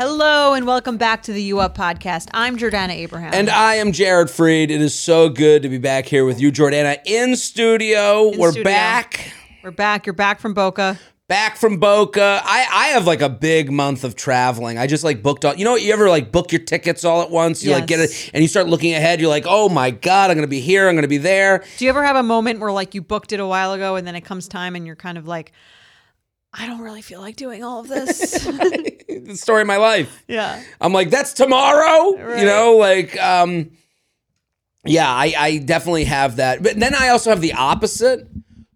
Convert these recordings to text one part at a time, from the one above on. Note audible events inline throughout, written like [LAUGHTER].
Hello and welcome back to the U Up podcast. I'm Jordana Abraham. And I am Jared Freid. It is so good to be back here with you, Jordana, in studio. In We're studio. back. we're back. You're back from Boca. Back from Boca. I, I have like a big month of traveling. I just like booked all you know what you ever like book your tickets all at once? You like get it and you start looking ahead, you're like, oh my God, I'm gonna be here, I'm gonna be there. Do you ever have a moment where like you booked it a while ago and then it comes time and you're kind of like, I don't really feel like doing all of [LAUGHS] this? the story of my life. yeah. I'm like, that's tomorrow. Right. You know, like um yeah, I, I definitely have that. But then I also have the opposite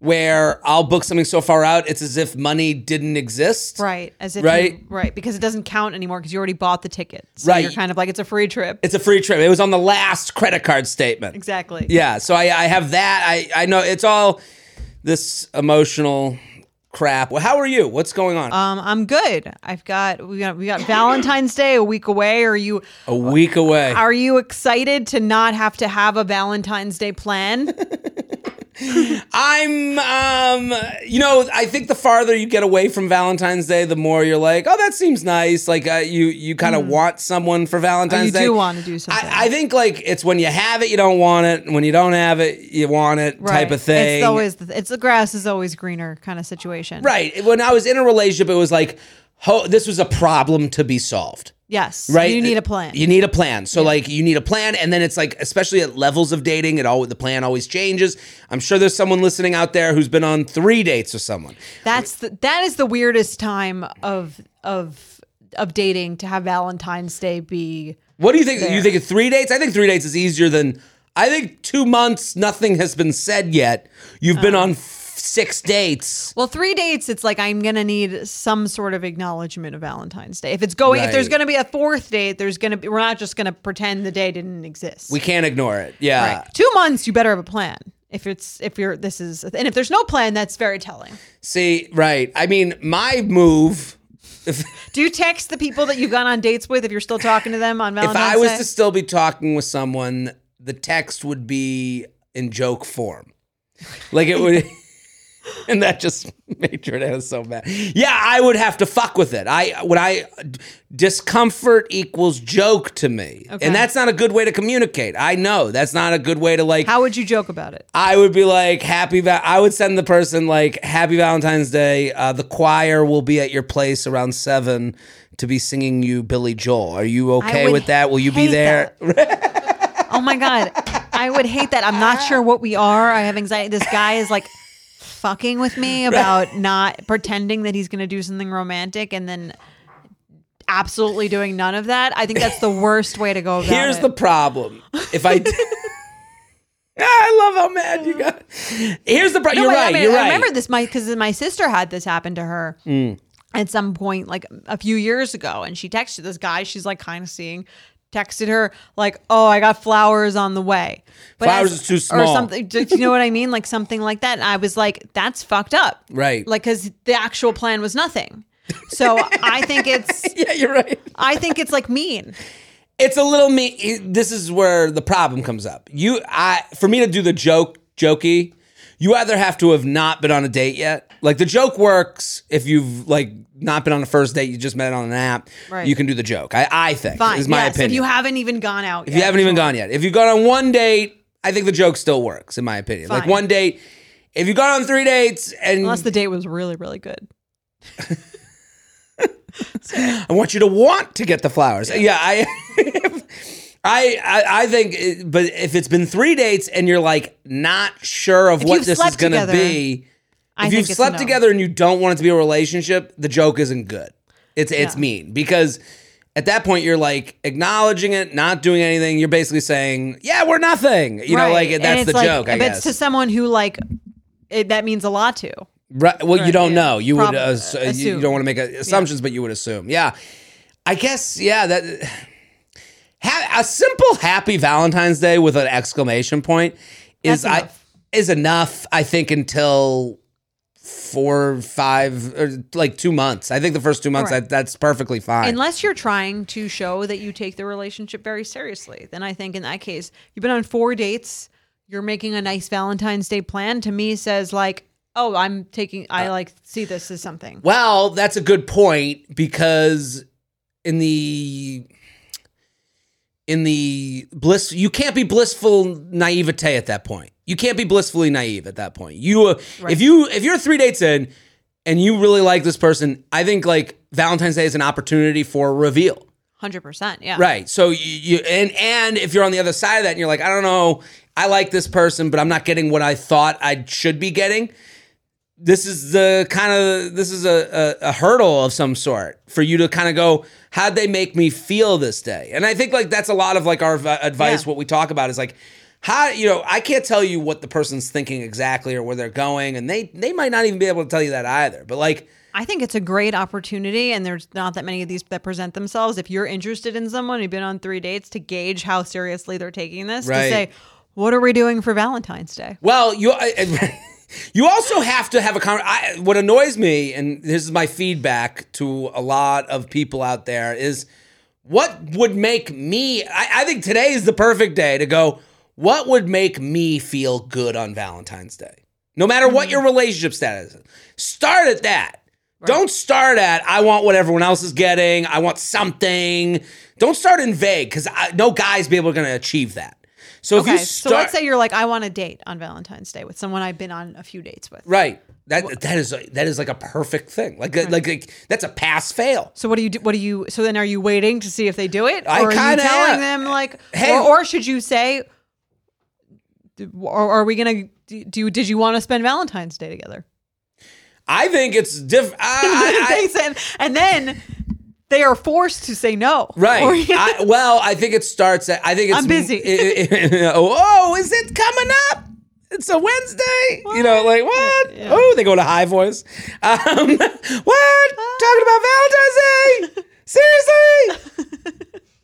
where I'll book something so far out, it's as if money didn't exist. Right. As if Right. you- right. Because it doesn't count anymore because you already bought the ticket. So Right. You're kind of like, it's a free trip. It's a free trip. It was on the last credit card statement. exactly. Yeah, so I, I have that. I, I know it's all this emotional crap. Well, how are you? What's going on? Um, I'm good. I've got we got we got Valentine's Day a week away. Are you a week away. are you excited to not have to have a Valentine's Day plan? [LAUGHS] I'm, um, you know, I think the farther you get away from Valentine's Day, the more you're like, oh, that seems nice. Like uh, you, you kind of want someone for Valentine's Hmm. Oh, you Day. do want to do something. I, I think like it's when you have it, you don't want it. When you don't have it, you want it, type of thing. It's always the, it's the grass is always greener kind of situation. right. When I was in a relationship, it was like, ho- this was a problem to be solved. Yes. right? You need a plan. You need a plan. So like you need a plan, and then it's like, especially at levels of dating, it all the plan always changes. I'm sure there's someone listening out there who's been on three dates with someone. That's the, that is the weirdest time of of of dating to have Valentine's Day be. What do you think? There. You think three dates? I think three dates is easier than. I think two months, nothing has been said yet. You've been um, on six dates. Well, three dates. It's like I'm gonna need some sort of acknowledgement of Valentine's Day. If it's going, if there's Right. gonna be a fourth date, there's gonna be. We're not just gonna pretend the day didn't exist. We can't ignore it. Yeah. right. Two months. You better have a plan. If it's if you're this is and if there's no plan, that's very telling. See, right. I mean, my move. If, Do you text the people that you've gone on dates with if you're still talking to them on [LAUGHS] Valentine's Day? if Valentine's I was Day? to still be talking with someone, the text would be in joke form. Like it would. [LAUGHS] And that just [LAUGHS] made Jordana so mad. Yeah, I would have to fuck with it. I when I discomfort equals joke to me, Okay. and that's not a good way to communicate. I know that's not a good way to like. How would you joke about it? I would be like happy. Va- I would send the person like Happy Valentine's Day. Uh, the choir will be at your place around seven to be singing you Billy Joel. Are you okay with that? Will you be there? Oh my god, I would hate that. I'm not sure what we are. I have anxiety. This guy is like fucking with me about not pretending that he's going to do something romantic and then absolutely doing none of that. I think that's the worst way to go about Here's it. the problem. If I. [LAUGHS] I love how mad you got. Here's the problem. No, You're wait, I right. mean, you're I right. Mm. remember this my because my sister had this happen to her at some point, like a few years ago, and she texted this guy. She's like kind of seeing. Texted her like, "Oh, I got flowers on the way." But Flowers as- is too small, or something. Do you know what I mean? Like something like that. And I was like, "That's fucked up." Right. Like, because the actual plan was nothing. So I think it's, [LAUGHS] yeah, you're right. I think it's like mean. It's a little mean. This is where the problem comes up. You, I, for me to do the joke, jokey, you either have to have not been on a date yet. Like the joke works if you've like not been on a first date, you just met on an app. Right. You can do the joke. I, I think Fine. is my yes, opinion. If you haven't even gone out, If you haven't even gone yet, if you've gone on one date, I think the joke still works, in my opinion. Like one date, if you've gone on three dates and unless the date was really, really good. [LAUGHS] I want you to want to get the flowers. Yeah, I, [LAUGHS] I, I, I think. it- But if it's been three dates and you're like not sure of If what this is going to be, I if you've slept no. together and you don't want it to be a relationship, the joke isn't good. It's it's Yeah. mean because at that point you're like acknowledging it, not doing anything. You're basically saying, "Yeah, we're nothing." You know, like that's the like- joke. I If guess. it's to someone who like it, that means a lot to. Right. Well, you don't yeah. know. You would Prob- uh, uh, you- you don't want to make uh, assumptions, but you would assume. Yeah. I guess. Yeah. That [SIGHS] ha- a simple Happy Valentine's Day with an exclamation point is That's I enough. is enough. I think until four, five, or like two months. I think the first two months Right. that, that's perfectly fine. Unless you're trying to show that you take the relationship very seriously, then I think in that case, you've been on four dates, you're making a nice Valentine's Day plan. To me, says like, oh, I'm taking, Uh, I like see this as something. Well, that's a good point because in the in the bliss you can't be blissful naivete at that point. You can't be blissfully naive at that point. You uh, Right. if you if you're 3 dates in and you really like this person, I think like Valentine's Day is an opportunity for a reveal. Hundred percent, yeah. Right. So you, you and and if you're on the other side of that and you're like, I don't know, I like this person, but I'm not getting what I thought I should be getting. This is the kind of this is a, a, a hurdle of some sort for you to kind of go, how'd they make me feel this day? And I think like that's a lot of like our v- advice. Yeah. What we talk about is like, how you know I can't tell you what the person's thinking exactly or where they're going, and they they might not even be able to tell you that either. But like, I think it's a great opportunity, and there's not that many of these that present themselves. If you're interested in someone, you've been on three dates to gauge how seriously they're taking this, Right. to say, what are we doing for Valentine's Day? Well, you I- [LAUGHS] you also have to have a con- What annoys me, and this is my feedback to a lot of people out there, is what would make me. I, I think today is the perfect day to go. What would make me feel good on Valentine's Day? No matter what your relationship status is, start at that. Don't start at I want what everyone else is getting. I want something. Don't start in vague because no guy's be able to achieve that. So if Okay, you so let's say you're like, I want a date on Valentine's Day with someone I've been on a few dates with. Right. That that is that is like a perfect thing. Like like, like that's a pass fail. So what do you do? What do you? So then, are you waiting to see if they do it, I or are you telling them like, Hey- or, or should you say, or are we gonna do? Did you want to spend Valentine's Day together? I think it's different. I, I, [LAUGHS] and then they are forced to say no. right. [LAUGHS] Or you- I, well, I think it starts. At, I think it's I'm busy. [LAUGHS] oh, is it coming up? It's a Wednesday. You know, like what? Oh, they go to high voice. Um, [LAUGHS] what? Talking about Valentine's Day? Seriously?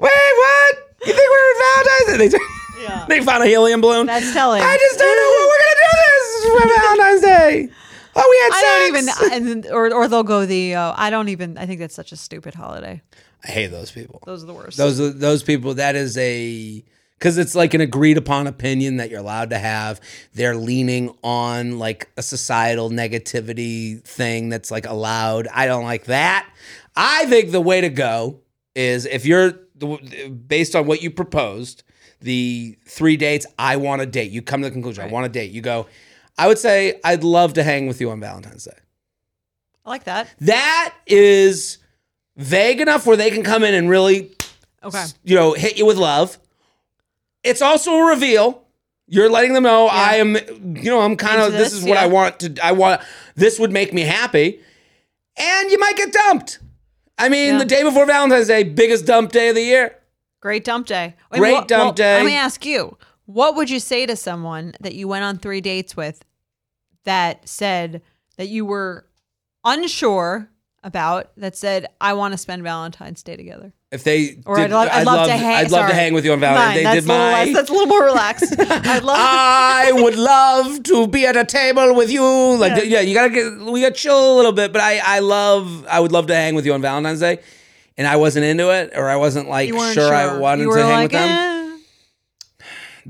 Wait, what? You think we're in Valentine's Day? They, Yeah. they found a helium balloon. That's telling. I just don't know what we're gonna do this for Valentine's Day. Oh, we had I don't even, and or or they'll go the. Uh, I don't even. I think that's such a stupid holiday. I hate those people. Those are the worst. Those are- those people. That is a because it's like an agreed upon opinion that you're allowed to have. They're leaning on like a societal negativity thing that's like allowed. I don't like that. I think the way to go is if you're based on what you proposed, the three dates. I want a date. You come to the conclusion. I want a date. You go. I would say I'd love to hang with you on Valentine's Day. I like that. That is vague enough where they can come in and really Okay. you know, hit you with love. It's also a reveal. You're letting them know I am, you know, I'm kind of, this, this, is what I want to, I want, this would make me happy. And you might get dumped. I mean, Yeah. the day before Valentine's Day, biggest dump day of the year. Great dump day. Great dump well, day. Let me ask you: What would you say to someone that you went on three dates with that said that you were unsure about? That said, I want to spend Valentine's Day together. If they, Or did- I'd, love, I'd, love, to hang. I'd love to hang with you on Valentine's Day. They that's did a little my, less, that's a little more relaxed. [LAUGHS] I'd love. I would love to be at a table with you. Like, yeah, Yeah. you gotta get, we gotta chill a little bit. But I, I love, I would love to hang with you on Valentine's Day. And I wasn't into it, or I wasn't like you sure, I wanted to hang like, with them. eh.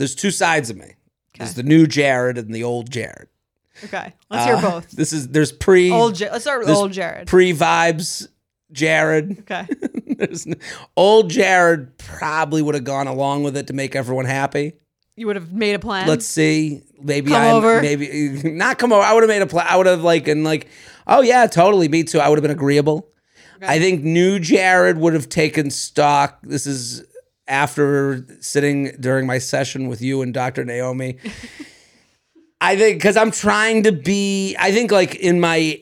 There's two sides of me. There's the new Jared and the old Jared. Okay, let's hear Uh, both. This is there's pre Old. Ja- let's start with there's old Jared. pre vibes Jared. okay. [LAUGHS] There's n- old Jared probably would have gone along with it to make everyone happy. You would have made a plan. Let's see. Maybe Come I over. maybe [LAUGHS] not come over. I would have made a plan. I would have like and like, oh yeah, totally. Me too. I would have been agreeable. I think new Jared would have taken stock. This is after sitting during my session with you and Dr. Naomi. [LAUGHS] I think because I'm trying to be, I think like in my,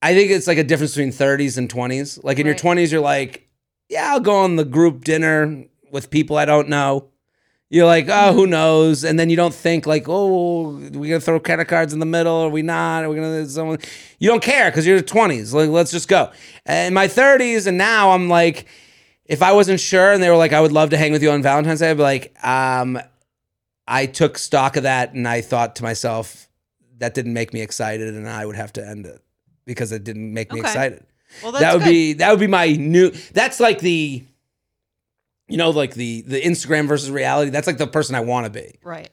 I think it's like a difference between 30s and 20s. Like in Right. your 20s, you're like, yeah, I'll go on the group dinner with people I don't know. You're like, oh, who mm-hmm. knows? And then you don't think like, oh, we gonna throw credit cards in the middle? Are we not? Are we gonna someone? You don't care because you're 20s. Like, let's just go. In my 30s, and now I'm like, if I wasn't sure, and they were like, I would love to hang with you on Valentine's Day, I'd be like, um, I took stock of that, and I thought to myself, that didn't make me excited, and I would have to end it because it didn't make me Okay. excited Well, that's that would good. be that would be my new that's like the you know like the the instagram versus reality that's like the person i want to be right.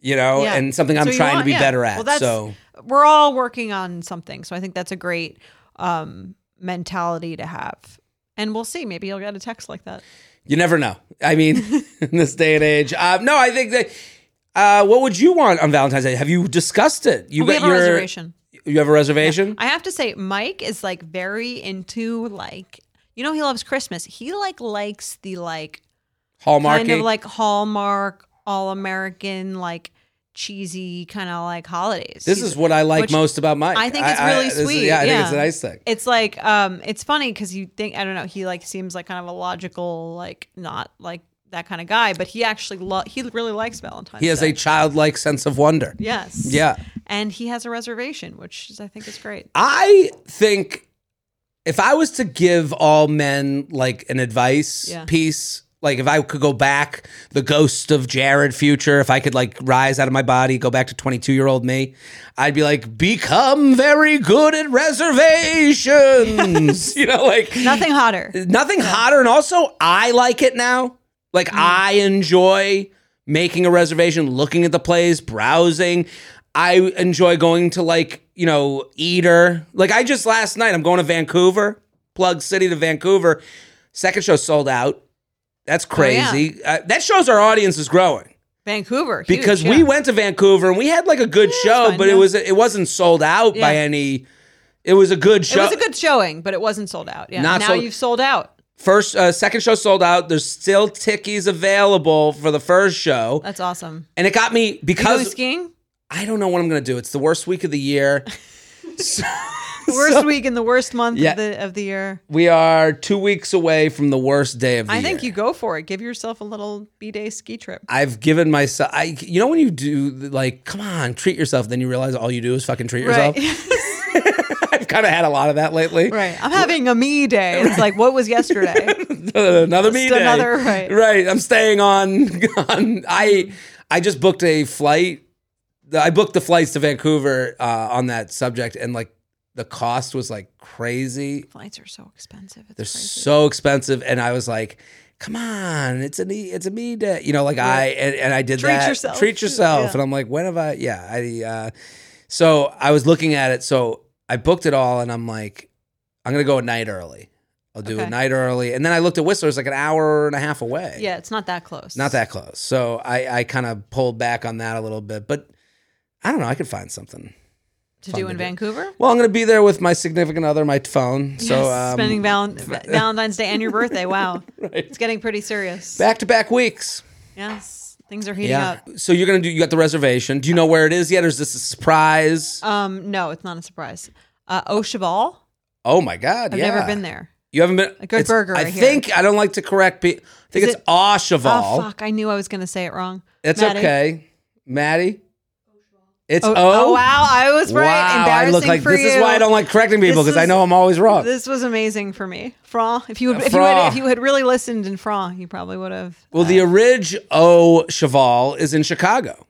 you know Yeah. and something i'm So trying want- to be yeah. better at Well, so We're all working on something, so I think that's a great um, mentality to have. And we'll see. Maybe you'll get a text like that. you never know i mean [LAUGHS] in this day and age uh, no i think that uh, what would you want on valentine's day have you discussed it you we have a reservation. you have a reservation I have to say, Mike is like very into like, you know, he loves Christmas. He like likes the like hallmark kind of like Hallmark, all American, like cheesy kind of like holidays. this He's- is what i like most about mike I think it's really this is- sweet, yeah i think it's a nice thing It's like um it's funny because you think I don't know, he like seems like kind of a logical, like not like that kind of guy, but he actually lo- he really likes Valentine's. he has Day. a childlike sense of wonder Yes. yeah And he has a reservation, which is, I think is great. I think if I was to give all men like an advice Yeah. piece, like if I could go back, the ghost of Jared future, if I could like rise out of my body, go back to 22 year old me, I'd be like, become very good at reservations. [LAUGHS] you know, like Nothing hotter. nothing hotter. And also, I like it now. Like, mm-hmm. I enjoy making a reservation, looking at the place, browsing. I enjoy going to, like, you know, Eater. Like, I just last night, I'm going to Vancouver, Plug City to Vancouver. Second show sold out. That's Oh, yeah. crazy. uh, that shows our audience is growing Vancouver. huge, because yeah. we went to Vancouver and we had like a good show, fine, but it was it wasn't sold out by any. It was a good show. It was a good showing, but it wasn't sold out. Yeah. Not now sold- you've sold out. First, uh, second show sold out. There's still tickies available for the first show, That's awesome. and it got me because skiing? I don't know what I'm gonna do. It's the worst week of the year. [LAUGHS] So- [LAUGHS] Worst week in the worst month Yeah. of the of the year. we are two weeks away from the worst day of the I year. I think you go for it. Give yourself a little B day ski trip. I've given myself. I, you know, when you do like, come on, treat yourself. Then you realize all you do is fucking treat yourself. Right. [LAUGHS] [LAUGHS] I've kind of had a lot of that lately. right. I'm having a me day. It's like what was yesterday? another me day. another- right. Right. I'm staying on. on I I just booked a flight. I booked the flights to Vancouver uh, on that subject, and like the cost was like crazy. Flights are so expensive. It's They're crazy. so expensive, and I was like, "Come on, it's a me, it's a me day." You know, like I and, and I did Treat that. yourself. Treat yourself, Yeah. and I'm like, when have I? Yeah, I. Uh, so I was looking at it. So I booked it all, and I'm like, I'm gonna go a night early. I'll do a night early, and then I looked at Whistler. It's like an hour and a half away. yeah, it's not that close. not that close. So I I kind of pulled back on that a little bit, but I don't know. I could find something. To do to in do. Vancouver. Well, I'm gonna be there with my significant other, my phone. So Yes, um, spending Valen- [LAUGHS] Valentine's Day and your birthday. Wow, [LAUGHS] it's getting pretty serious. back to back weeks. yes, things are heating Yeah. up. So you're gonna do. You got the reservation. Do you know where it is yet, or is this a surprise? Um, no, it's not a surprise. Uh, Au Cheval. oh my God! I've yeah. never been there. You haven't been. A good burger, I, think I don't like to correct people. I think Is it's it- Au Cheval. Oh fuck! I knew I was going to say it wrong. It's Maddie. okay, Maddie. It's Oh, O. oh, wow! I was right. Wow, I look like for this you. is why I don't like correcting people because I know I'm always wrong. This was amazing for me, Fra. If you would, if you had, if you had really listened in Fra, you probably would have. well, the uh, Orig Au Cheval is in Chicago.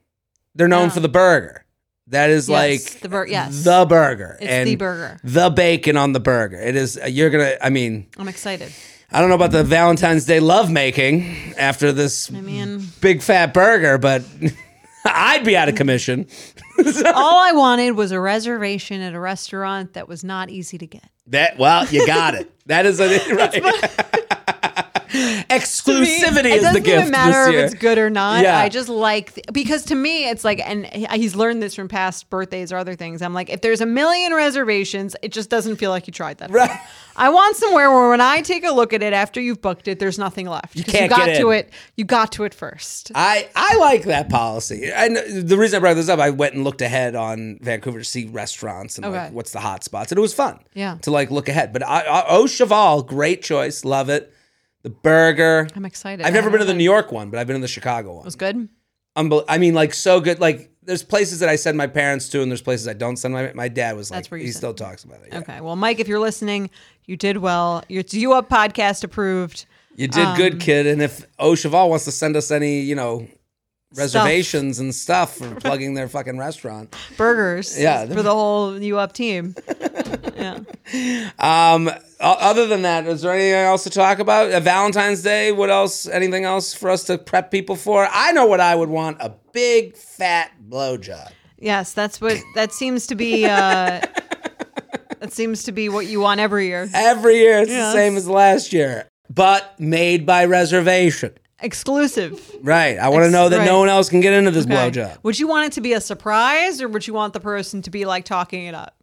They're known Yeah. for oh. the burger. That is Yes, like the bur- yes. the burger. It's and the burger. The bacon on the burger. It is. Uh, you're gonna. I mean, I'm excited. I don't know about the Valentine's Day love making after this I mean, big fat burger, but [LAUGHS] I'd be out of commission. [LAUGHS] [LAUGHS] all I wanted was a reservation at a restaurant that was not easy to get. That well, you got it. That is a [LAUGHS] right. Exclusivity it is the gift. It doesn't even matter if it's good or not. Yeah. I just like th- because to me it's like, and he's learned this from past birthdays or other things. I'm like, if there's a million reservations, it just doesn't feel like you tried that. Right. I want somewhere where when I take a look at it after you've booked it, there's nothing left. You can't got get to it. You got to it first. I, I like that policy. And the reason I brought this up, I went and looked ahead on Vancouver to see restaurants and like what's the hot spots, and it was fun. Yeah. to like look ahead. But I, I, Au Cheval, great choice, love it. The burger. I'm excited. I've never been to the New York one, but I've been to the Chicago one. It was good. Unbel- I mean, like so good. Like there's places that I send my parents to, and there's places I don't send my. My dad was like, That's where you he send still talks about it. yeah. Okay. Well, Mike, if you're listening, you did well. Your it's You Up podcast approved. You did Um, good, kid. And if Cheval wants to send us any, you know, reservations and stuff for plugging their fucking restaurant, Burgers. Yeah. [LAUGHS] For the whole You Up team. [LAUGHS] yeah. Um, other than that, is there anything else to talk about? Uh, Valentine's Day. What else? Anything else for us to prep people for? I know what I would want: a big fat blowjob. Yes, that's what that seems to be. Uh, [LAUGHS] that seems to be what you want every year. Every year, it's Yes. the same as last year, but made by reservation. Exclusive. Right. I want to Ex- know that no right. one else can get into this Okay. blowjob. Would you want it to be a surprise, or would you want the person to be like talking it up?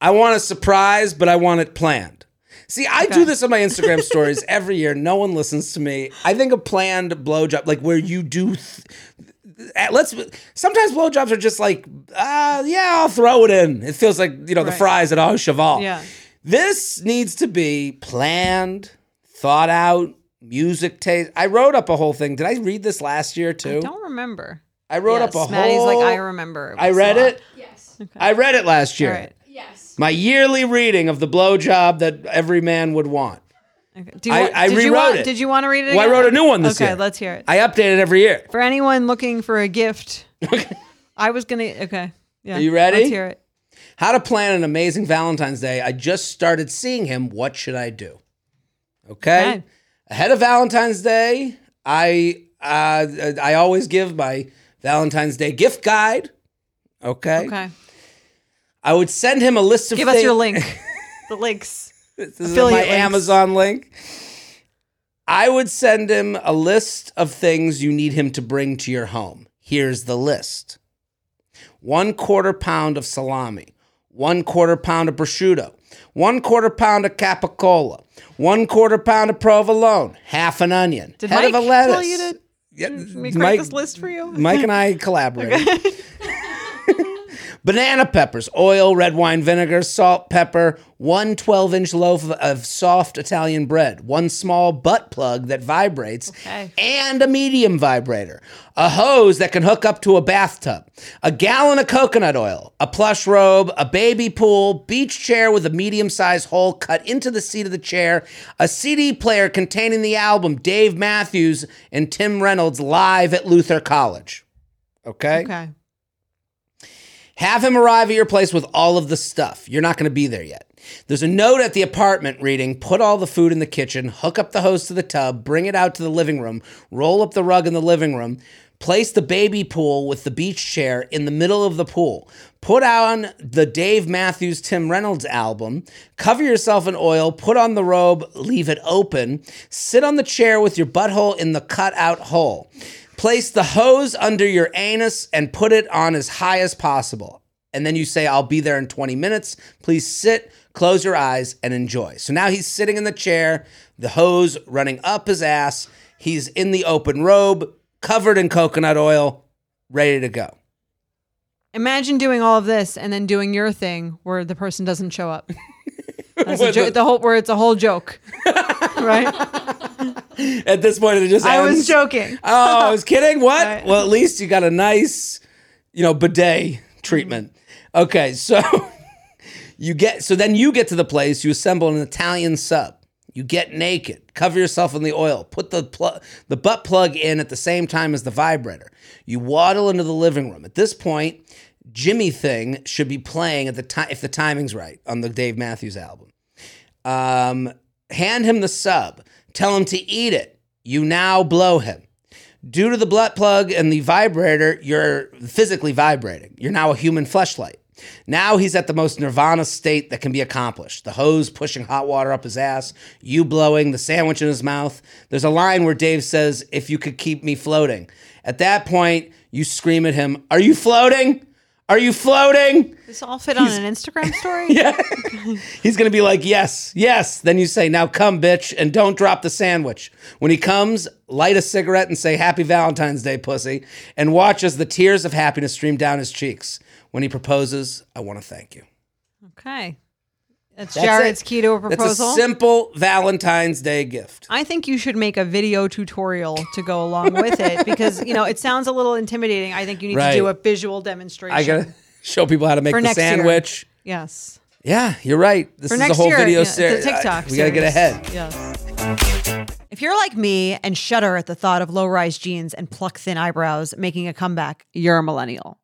I want a surprise, but I want it planned. See, I do this on my Instagram [LAUGHS] stories every year. No one listens to me. I think a planned blowjob, like where you do. Th- let's. Sometimes blowjobs are just like, uh, yeah, I'll throw it in. It feels like you know the Right. fries at Au Cheval. Yeah. This needs to be planned, thought out, music taste. I wrote up a whole thing. Did I read this last year too? I don't remember. I wrote yes, up a Maddie's whole. like I remember. I read it. Yes. it. I read it last year. All right. Yes. My yearly reading of the blowjob that every man would want. Okay. Do you I- want, I did you want, it. Did you want to read it? Well, I wrote a new one this okay, year. Okay, let's hear it. I update it every year. For anyone looking for a gift, I was gonna. Okay. Yeah. Are you ready? Let's hear it. How to plan an amazing Valentine's Day. I just started seeing him. What should I do? Okay. Okay. Ahead of Valentine's Day, I uh, I always give my Valentine's Day gift guide. Okay. Okay. I would send him a list of Give us things- your link. the links. [LAUGHS] This is my links. Amazon link. I would send him a list of things you need him to bring to your home. Here's the list one quarter pound of salami, one quarter pound of prosciutto, one quarter pound of capicola, one quarter pound of provolone, half an onion, Did head Mike of a lettuce. tell you to Yeah, make Mike, this list for you? Mike and I [LAUGHS] collaborated. [LAUGHS] Banana peppers, oil, red wine vinegar, salt, pepper, one 12 inch loaf of soft Italian bread, one small butt plug that vibrates, Okay. and a medium vibrator, a hose that can hook up to a bathtub, a gallon of coconut oil, a plush robe, a baby pool, beach chair with a medium sized hole cut into the seat of the chair, a CD player containing the album Dave Matthews and Tim Reynolds live at Luther College. Okay? Okay. Have him arrive at your place with all of the stuff. You're not going to be there yet. There's a note at the apartment reading put all the food in the kitchen, hook up the hose to the tub, bring it out to the living room, roll up the rug in the living room, place the baby pool with the beach chair in the middle of the pool, put on the Dave Matthews Tim Reynolds album, cover yourself in oil, put on the robe, leave it open, sit on the chair with your butthole in the cutout hole. Place the hose under your anus and put it on as high as possible. And then you say, I'll be there in 20 minutes. Please sit, close your eyes, and enjoy. So now he's sitting in the chair, the hose running up his ass. He's in the open robe, covered in coconut oil, ready to go. Imagine doing all of this and then doing your thing where the person doesn't show up. [LAUGHS] That's a [LAUGHS] jo- the- the whole where it's a whole joke, [LAUGHS] right? At this point, it just I was joking. Oh, I was kidding. What? [LAUGHS] Right. Well, at least you got a nice, you know, bidet treatment. Okay, so you get so then you get to the place, you assemble an Italian sub. You get naked, cover yourself in the oil, put the pl- the butt plug in at the same time as the vibrator. You waddle into the living room. At this point, Jimi Thing should be playing at the time if the timing's right on the Dave Matthews album. Um, hand him the sub. Tell him to eat it. You now blow him. Due to the butt plug and the vibrator, you're physically vibrating. You're now a human fleshlight. Now he's at the most nirvana state that can be accomplished. The hose pushing hot water up his ass, you blowing, the sandwich in his mouth. There's a line where Dave says, If you could keep me floating. At that point, you scream at him, Are you floating? Are you floating? This all fit on an Instagram [LAUGHS] story? Yeah. He's going to be like, Yes, yes. Then you say, Now come, bitch, and don't drop the sandwich. When he comes, light a cigarette and say, Happy Valentine's Day, pussy, and watch as the tears of happiness stream down his cheeks. When he proposes, I want to thank you. Okay. That's, That's Jared's it. key to a That's proposal. a simple Valentine's Day gift. I think you should make a video tutorial to go along with it [LAUGHS] because, you know, it sounds a little intimidating. I think you need to do a visual demonstration. I got to show people how to make For the next year. sandwich. Yes. Yeah, you're right. This For is a whole year, video yeah, uh, series. TikTok. We got to get ahead. Yes. If you're like me and shudder at the thought of low rise jeans and pluck thin eyebrows making a comeback, you're a millennial.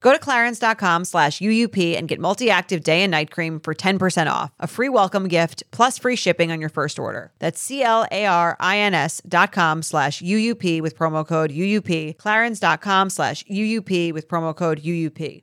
Go to clarins.com slash UUP and get multi active day and night cream for 10% off, a free welcome gift, plus free shipping on your first order. That's C L A R I N S dot com slash UUP with promo code UUP, clarins.com slash UUP with promo code UUP.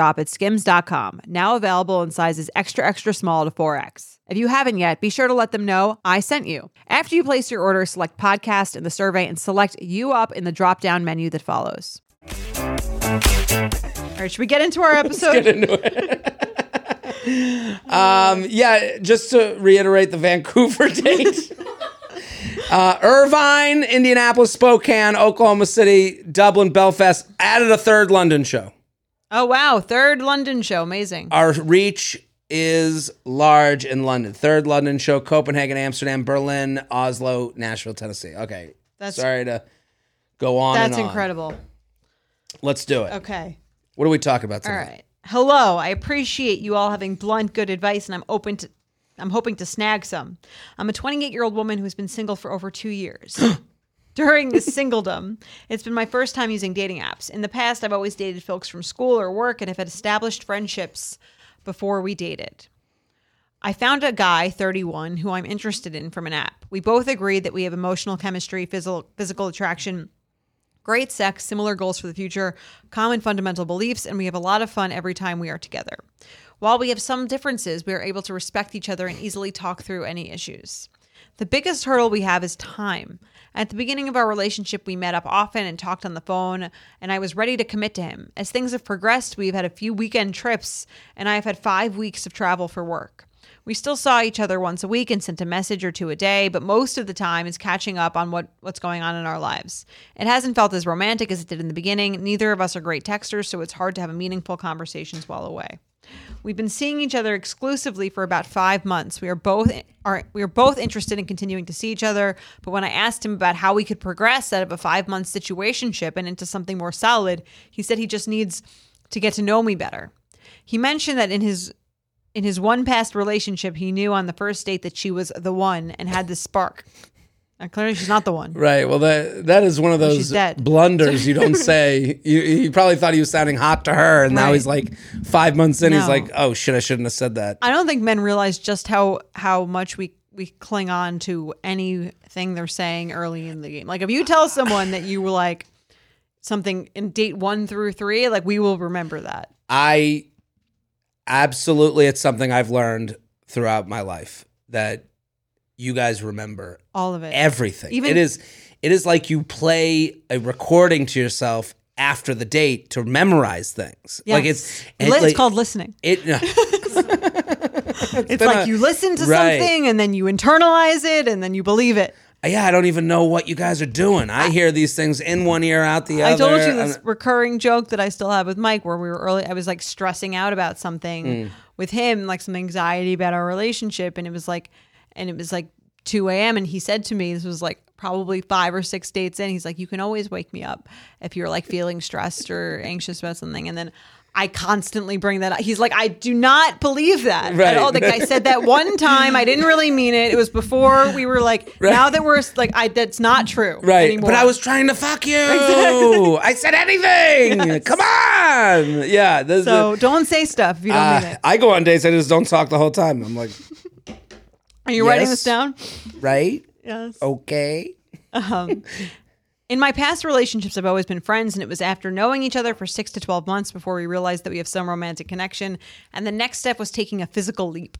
at skims.com, now available in sizes extra, extra small to 4X. If you haven't yet, be sure to let them know I sent you. After you place your order, select podcast in the survey and select you up in the drop down menu that follows. All right, should we get into our [LAUGHS] episode? Um, yeah, just to reiterate the Vancouver [LAUGHS] date. Uh, Irvine, Indianapolis, Spokane, Oklahoma City, Dublin, Belfast added a third London show. Oh, wow. Third London show. Amazing. Our reach is large in London. Third London show, Copenhagen, Amsterdam, Berlin, Oslo, Nashville, Tennessee. Okay. That's- sorry to go on. That's and on. incredible. Let's do it. Okay. What are we talking about All tonight? right. Hello. I appreciate you all having blunt, good advice, and I'm open to. I'm hoping to snag some. I'm a 28 year old woman who's been single for over two years. [GASPS] During this singledom, it's been my first time using dating apps. In the past, I've always dated folks from school or work and have had established friendships before we dated. I found a guy, 31, who I'm interested in from an app. We both agreed that we have emotional chemistry, physical, physical attraction, great sex, similar goals for the future, common fundamental beliefs, and we have a lot of fun every time we are together. While we have some differences, we are able to respect each other and easily talk through any issues. The biggest hurdle we have is time. At the beginning of our relationship, we met up often and talked on the phone, and I was ready to commit to him. As things have progressed, we've had a few weekend trips, and I have had five weeks of travel for work. We still saw each other once a week and sent a message or two a day, but most of the time is catching up on what, what's going on in our lives. It hasn't felt as romantic as it did in the beginning. Neither of us are great texters, so it's hard to have meaningful conversations while away. We've been seeing each other exclusively for about five months. We are both are we are both interested in continuing to see each other. But when I asked him about how we could progress out of a five month situationship and into something more solid, he said he just needs to get to know me better. He mentioned that in his in his one past relationship, he knew on the first date that she was the one and had the spark. Now, clearly, she's not the one. Right. Well, that that is one of those blunders you don't [LAUGHS] say. You, he probably thought he was sounding hot to her, and now Right. he's like five months in. He's No. like, "Oh shit, I shouldn't have said that." I don't think men realize just how how much we we cling on to anything they're saying early in the game. Like if you tell someone that you were like something in date one through three, like we will remember that. I absolutely, it's something I've learned throughout my life that you guys remember All of it. everything. Even- it is, it is like you play a recording to yourself after the date to memorize things. Yeah. Like it's, it- it's like- called listening. it. [LAUGHS] It's been like a- you listen to Right. something and then you internalize it and then you believe it. yeah, I don't even know what you guys are doing. I hear these things in one ear, out the other. I told you this I'm- recurring joke that I still have with Mike where we were early I was like stressing out about something Mm. with him, like some anxiety about our relationship, and it was like and it was like two AM and he said to me, this was like probably five or six dates in, he's like, You can always wake me up if you're like feeling stressed or anxious about something. And then I constantly bring that up. He's like, I do not believe that Right. at all. Like I said that one [LAUGHS] time. I didn't really mean it. It was before we were like, now that we're like, I that's not true. Right, anymore. but I was trying to fuck you. I said anything. [LAUGHS] Come on. Yeah. So don't say stuff if you don't mean uh, it. I go on dates. I just don't talk the whole time. I'm like, Are you writing this down? right, Yes. okay. Um, in my past relationships, I've always been friends, and it was after knowing each other for six to 12 months before we realized that we have some romantic connection. And the next step was taking a physical leap.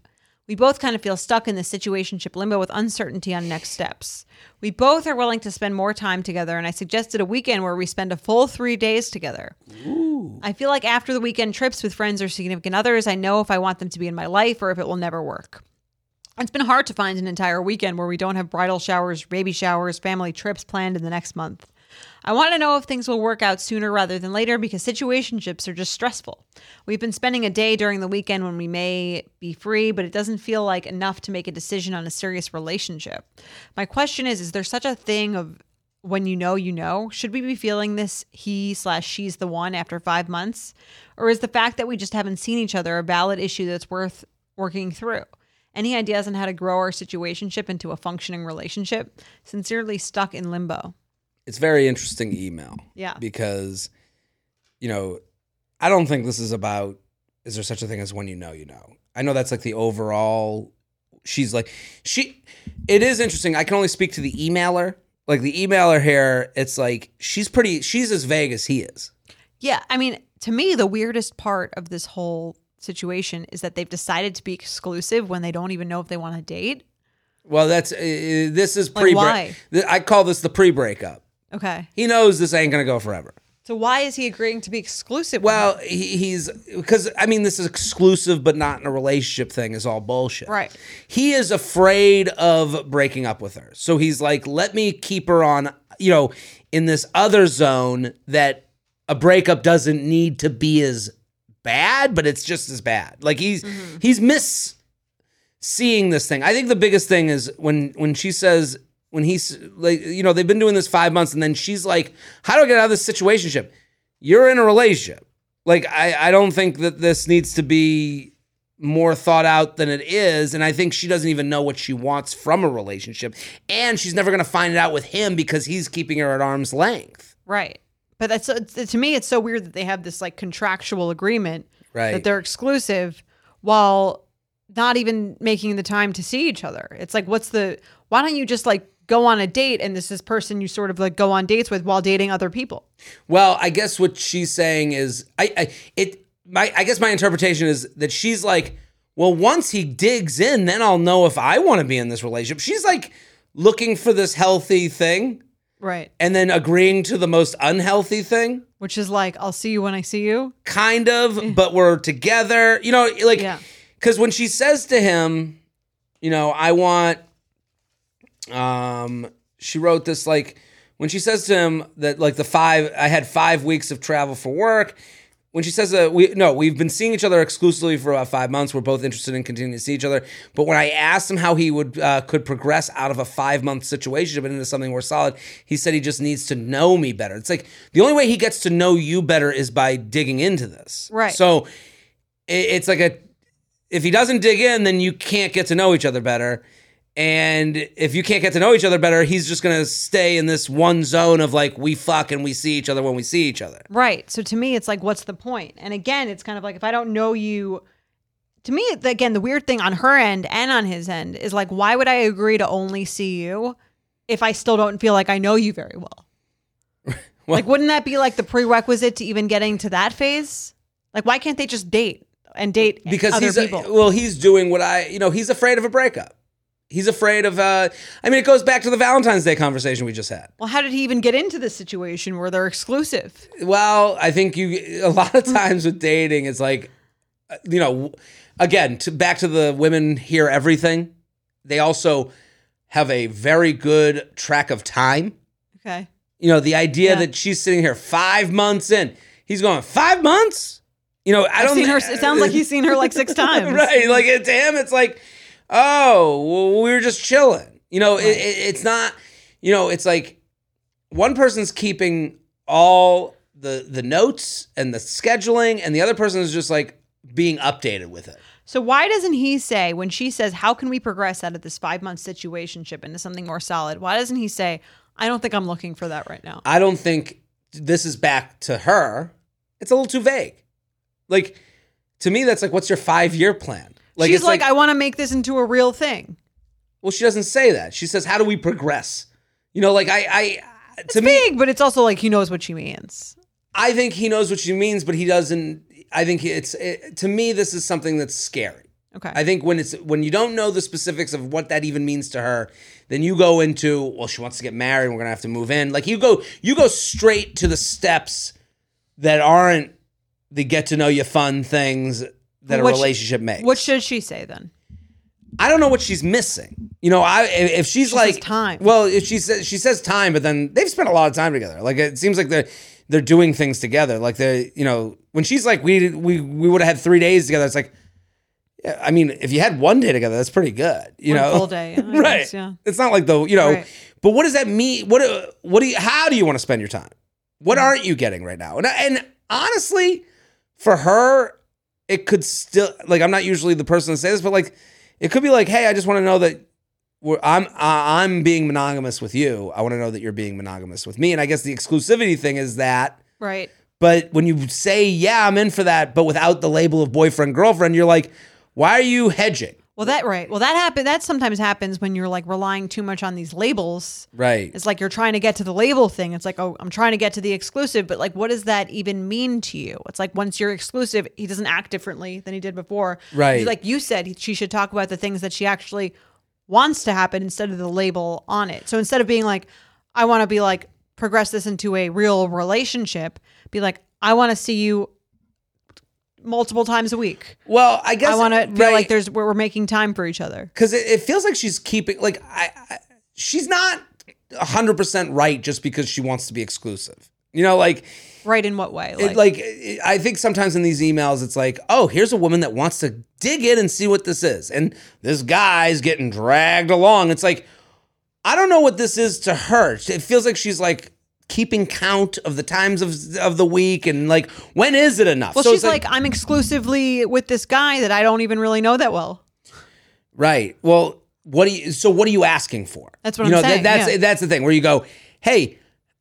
We both kind of feel stuck in this situationship limbo with uncertainty on next steps. We both are willing to spend more time together, and I suggested a weekend where we spend a full three days together. Ooh. I feel like after the weekend trips with friends or significant others, I know if I want them to be in my life or if it will never work. It's been hard to find an entire weekend where we don't have bridal showers, baby showers, family trips planned in the next month. I want to know if things will work out sooner rather than later because situationships are just stressful. We've been spending a day during the weekend when we may be free, but it doesn't feel like enough to make a decision on a serious relationship. My question is Is there such a thing of when you know, you know? Should we be feeling this he slash she's the one after five months? Or is the fact that we just haven't seen each other a valid issue that's worth working through? Any ideas on how to grow our situationship into a functioning relationship? Sincerely stuck in limbo. It's very interesting email. Yeah. Because, you know, I don't think this is about is there such a thing as when you know you know. I know that's like the overall she's like she it is interesting. I can only speak to the emailer. Like the emailer here, it's like she's pretty she's as vague as he is. Yeah. I mean, to me, the weirdest part of this whole situation is that they've decided to be exclusive when they don't even know if they want to date. Well, that's uh, this is pre why? I call this the pre-breakup. Okay. He knows this ain't gonna go forever. So why is he agreeing to be exclusive? Well, he, he's because I mean, this is exclusive, but not in a relationship thing is all bullshit. Right. He is afraid of breaking up with her, so he's like, let me keep her on, you know, in this other zone that a breakup doesn't need to be as bad, but it's just as bad. Like he's mm-hmm. he's miss seeing this thing. I think the biggest thing is when when she says when he's like you know they've been doing this five months and then she's like, how do I get out of this situationship? You're in a relationship. Like I I don't think that this needs to be more thought out than it is and I think she doesn't even know what she wants from a relationship and she's never going to find it out with him because he's keeping her at arm's length. right. But that's uh, to me, it's so weird that they have this like contractual agreement Right. that they're exclusive while not even making the time to see each other. It's like, what's the? Why don't you just like go on a date and this is person you sort of like go on dates with while dating other people? Well, I guess what she's saying is, I, I it my I guess my interpretation is that she's like, well, once he digs in, then I'll know if I want to be in this relationship. She's like looking for this healthy thing Right. and then agreeing to the most unhealthy thing, Which is like, I'll see you when I see you. kind of, but we're together. You know, like Yeah. because when she says to him, you know, I want, um, she wrote this like when she says to him that like the five, I had five weeks of travel for work. When she says uh, we no, we've been seeing each other exclusively for about five months. We're both interested in continuing to see each other. But when I asked him how he would uh, could progress out of a five month situation but into something more solid, he said he just needs to know me better. It's like the only way he gets to know you better is by digging into this. Right. So it, it's like a if he doesn't dig in, then you can't get to know each other better. And if you can't get to know each other better, he's just gonna stay in this one zone of like we fuck and we see each other when we see each other. Right. So to me, it's like, what's the point? And again, it's kind of like if I don't know you, to me, again, the weird thing on her end and on his end is like, why would I agree to only see you if I still don't feel like I know you very well? [LAUGHS] like, wouldn't that be like the prerequisite to even getting to that phase? Like, why can't they just date and date because other he's a- well, he's doing what I, you know, he's afraid of a breakup. He's afraid of. uh I mean, it goes back to the Valentine's Day conversation we just had. well, how did he even get into this situation where they're exclusive? Well, I think you a lot of times with dating, it's like, you know, again, to, back to the women hear everything. They also have a very good track of time. Okay. You know, the idea Yeah. that she's sitting here five months in, he's going five months. You know, I I've don't seen her. It sounds like he's seen her like six [LAUGHS] times. right. Like it, to him, it's like, oh, well, we were just chilling. You know, it, it, it's not. You know, it's like one person's keeping all the the notes and the scheduling, and the other person is just like being updated with it. So why doesn't he say when she says, "How can we progress out of this five month situationship into something more solid?" Why doesn't he say, "I don't think I'm looking for that right now"? I don't think this is back to her. It's a little too vague. Like to me, that's like, what's your five year plan? She's it's like, "I want to make this into a real thing." well, she doesn't say that. She says, how do we progress? You know, like I, I to me, Big, but it's also like he knows what she means. I think he knows what she means, but he doesn't. I think it's it, to me. This is something that's scary. Okay. I think when it's when you don't know the specifics of what that even means to her, then you go into well, she wants to get married. We're gonna have to move in. Like you go, you go straight to the steps that aren't the get to know you fun things that a What sh- relationship makes. what should she say then? I don't know what she's missing. You know, I if she's She like time. Well, if she says she says time, but then they've spent a lot of time together. Like it seems like they're they're doing things together. Like they, you know, when she's like we we we would have had three days together. It's like, yeah, I mean, if you had one day together, that's pretty good. You One know, full day, I [LAUGHS] right? guess, yeah. It's not like the you know, Right. but what does that mean? What what do you? How do you want to spend your time? What Mm-hmm. aren't you getting right now? And and honestly, for her, it could still like I'm not usually the person to say this, but like it could be like, hey, I just want to know that we're, I'm I'm being monogamous with you. I want to know that you're being monogamous with me. And I guess the exclusivity thing is that. Right. But when you say, yeah, I'm in for that, but without the label of boyfriend girlfriend, you're like, why are you hedging? Well, that right. Well, that happen. That sometimes happens when you're like relying too much on these labels. Right. It's like you're trying to get to the label thing. It's like, oh, I'm trying to get to the exclusive, but like, what does that even mean to you? It's like once you're exclusive, he doesn't act differently than he did before. Right. Like you said, he- she should talk about the things that she actually wants to happen instead of the label on it. So instead of being like, I want to be like progress this into a real relationship, be like, I want to see you multiple times a week. Well, I guess I want to feel right. like there's we're, we're making time for each other. because it, it feels like she's keeping like I, I she's not hundred percent right just because she wants to be exclusive. You know, like Right in what way? it, like it- I think sometimes in these emails it's like, oh, here's a woman that wants to dig in and see what this is, and this guy's getting dragged along. It's like I don't know what this is to her. It feels like she's like keeping count of the times of of the week and like when is it enough? Well, So she's it's like, I'm exclusively with this guy that I don't even really know that well. Right. Well, what do you? So what are you asking for? That's what you I'm know, saying, that's yeah. that's the thing where you go, hey,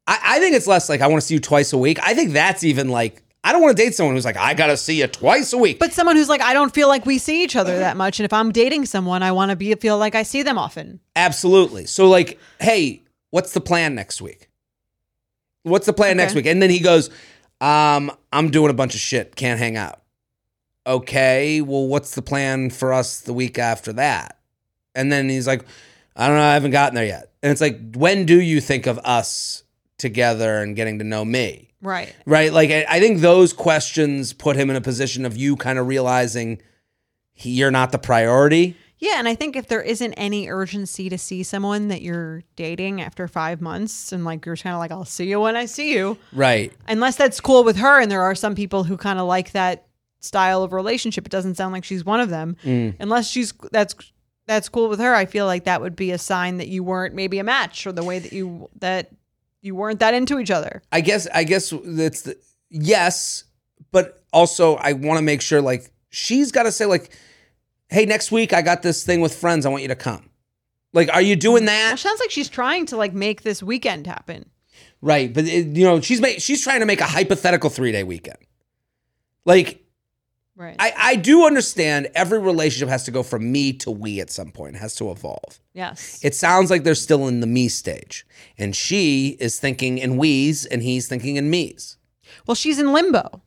I, I think it's less like I want to see you twice a week. I think that's even like I don't want to date someone who's like I gotta see you twice a week. But someone who's like, I don't feel like we see each other that much, and if I'm dating someone, I want to be feel like I see them often. Absolutely. So like, hey, what's the plan next week? What's the plan next week? And then he goes, um, I'm doing a bunch of shit, can't hang out. Okay, well, what's the plan for us the week after that? And then he's like, I don't know, I haven't gotten there yet. And it's like, when do you think of us together and getting to know me? Right. Right? Like, I I think those questions put him in a position of you kind of realizing he, you're not the priority. Yeah, and I think if there isn't any urgency to see someone that you're dating after five months, and like you're kind of like, I'll see you when I see you, Right. unless that's cool with her, and there are some people who kind of like that style of relationship. It doesn't sound like she's one of them. Mm. Unless she's that's that's cool with her, I feel like that would be a sign that you weren't maybe a match, or the way that you that you weren't that into each other. I guess I guess that's the yes, but also I want to make sure like she's got to say like, hey, next week I got this thing with friends. I want you to come. Like, are you doing Well, that? sounds like she's trying to like make this weekend happen. Right, but it, you know she's make, she's trying to make a hypothetical three day weekend. Like, Right. I I do understand every relationship has to go from me to we at some point. It has to evolve. yes. It sounds like they're still in the me stage, and she is thinking in we's, and he's thinking in me's. well, she's in limbo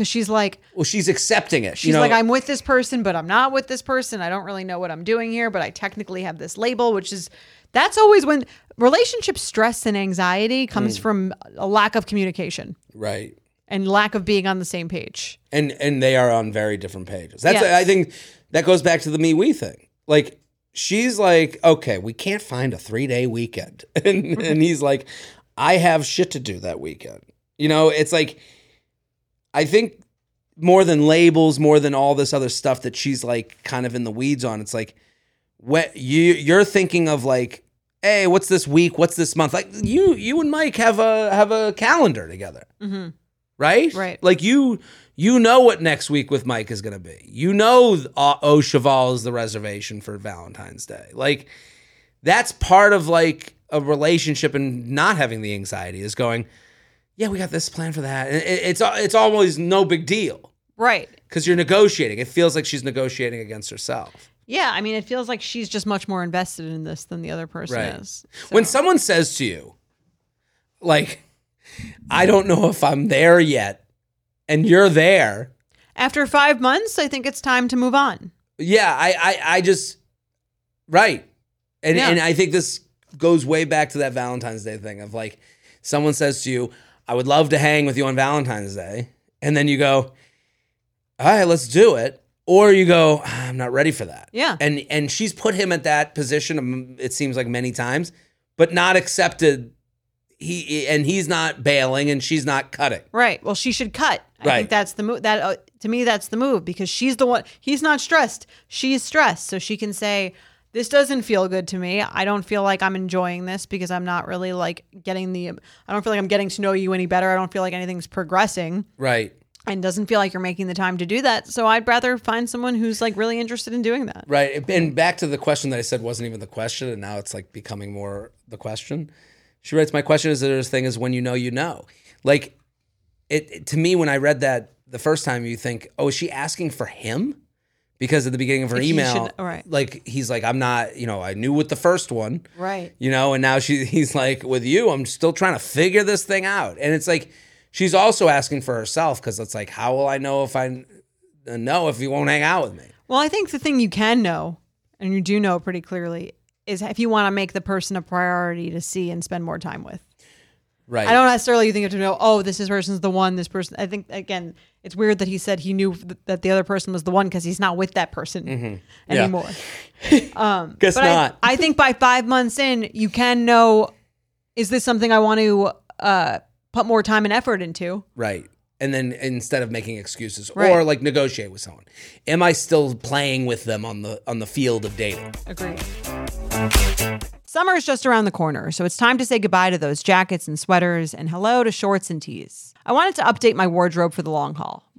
because she's like, Well, she's accepting it. She's you know, like, I'm with this person, but I'm not with this person. I don't really know what I'm doing here, but I technically have this label, which is that's always when relationship stress and anxiety comes Mm. from a lack of communication right. and lack of being on the same page. and and they are on very different pages. That's Yes. I think that goes back to the me we thing. Like she's like, okay, we can't find a three day weekend, [LAUGHS] and and he's like, I have shit to do that weekend. You know, it's like, I think more than labels, more than all this other stuff that she's like kind of in the weeds on. It's like, what you you're thinking of like. Hey, what's this week? What's this month? Like you, you and Mike have a have a calendar together Mm-hmm. right? Right. Like you, you know what next week with Mike is going to be. You know, uh, Au Cheval is the reservation for Valentine's Day. Like that's part of like a relationship and not having the anxiety is going. Yeah, we got this plan for that. It- it's it's always no big deal Right. because you're negotiating. It feels like she's negotiating against herself. Yeah. I mean, it feels like she's just much more invested in this than the other person Right. is. When someone says to you, like, I don't know if I'm there yet, and you're there, after five months, I think it's time to move on. Yeah, I, I, I just right, and Yeah. and I think this goes way back to that Valentine's Day thing of like, someone says to you, "I would love to hang with you on Valentine's Day," and then you go, "All right, let's do it," or you go, "Ah, "I'm not ready for that." Yeah. and and she's put him at that position. um, It seems like many times, but not accepted. He and he's not bailing, and she's not cutting. Right. Well, she should cut. I Right. think that's the move. That uh, to me, that's the move because she's the one. He's not stressed. She's stressed, so she can say, "This doesn't feel good to me. I don't feel like I'm enjoying this because I'm not really like getting the. I don't feel like I'm getting to know you any better. I don't feel like anything's progressing, Right. and doesn't feel like you're making the time to do that. So I'd rather find someone who's like really interested in doing that. Right. And back to the question that I said wasn't even the question, and now it's like becoming more the question. She writes, My question is this thing is when you know, you know. Like it, it- to me, when I read that the first time, you think, Oh, is she asking for him? Because at the beginning of her If email, should- right. like he's like, I'm not, you know, I knew with the first one. Right. You know, and now she [LAUGHS] he's like, with you, I'm still trying to figure this thing out. And it's like she's also asking for herself because it's like, how will I know if I know if you won't hang out with me? Well, I think the thing you can know, and you do know pretty clearly, is if you want to make the person a priority to see and spend more time with. Right. I don't necessarily think you have to know, oh, this is person's the one, this person. I think, again, it's weird that he said he knew th- that the other person was the one because he's not with that person Mm-hmm. Yeah. anymore. [LAUGHS] um, Guess but I- not. I, think by five months in, you can know, is this something I want to uh, put more time and effort into? Right. And then instead of making excuses or like negotiate with someone, am I still playing with them on the on the field of dating? Agreed. Summer is just around the corner, so it's time to say goodbye to those jackets and sweaters and hello to shorts and tees. I wanted to update my wardrobe for the long haul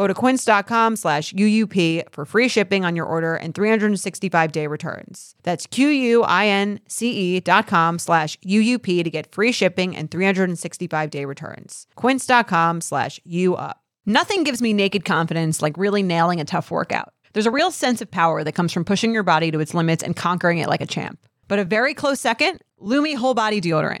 Go to quince.com slash UUP for free shipping on your order and 365 day returns. That's Q-U-I-N-C-E dot com slash UUP to get free shipping and 365 day returns. Quince.com slash UUP. Nothing gives me naked confidence like really nailing a tough workout. There's a real sense of power that comes from pushing your body to its limits and conquering it like a champ. But a very close second, Lume Whole Body Deodorant.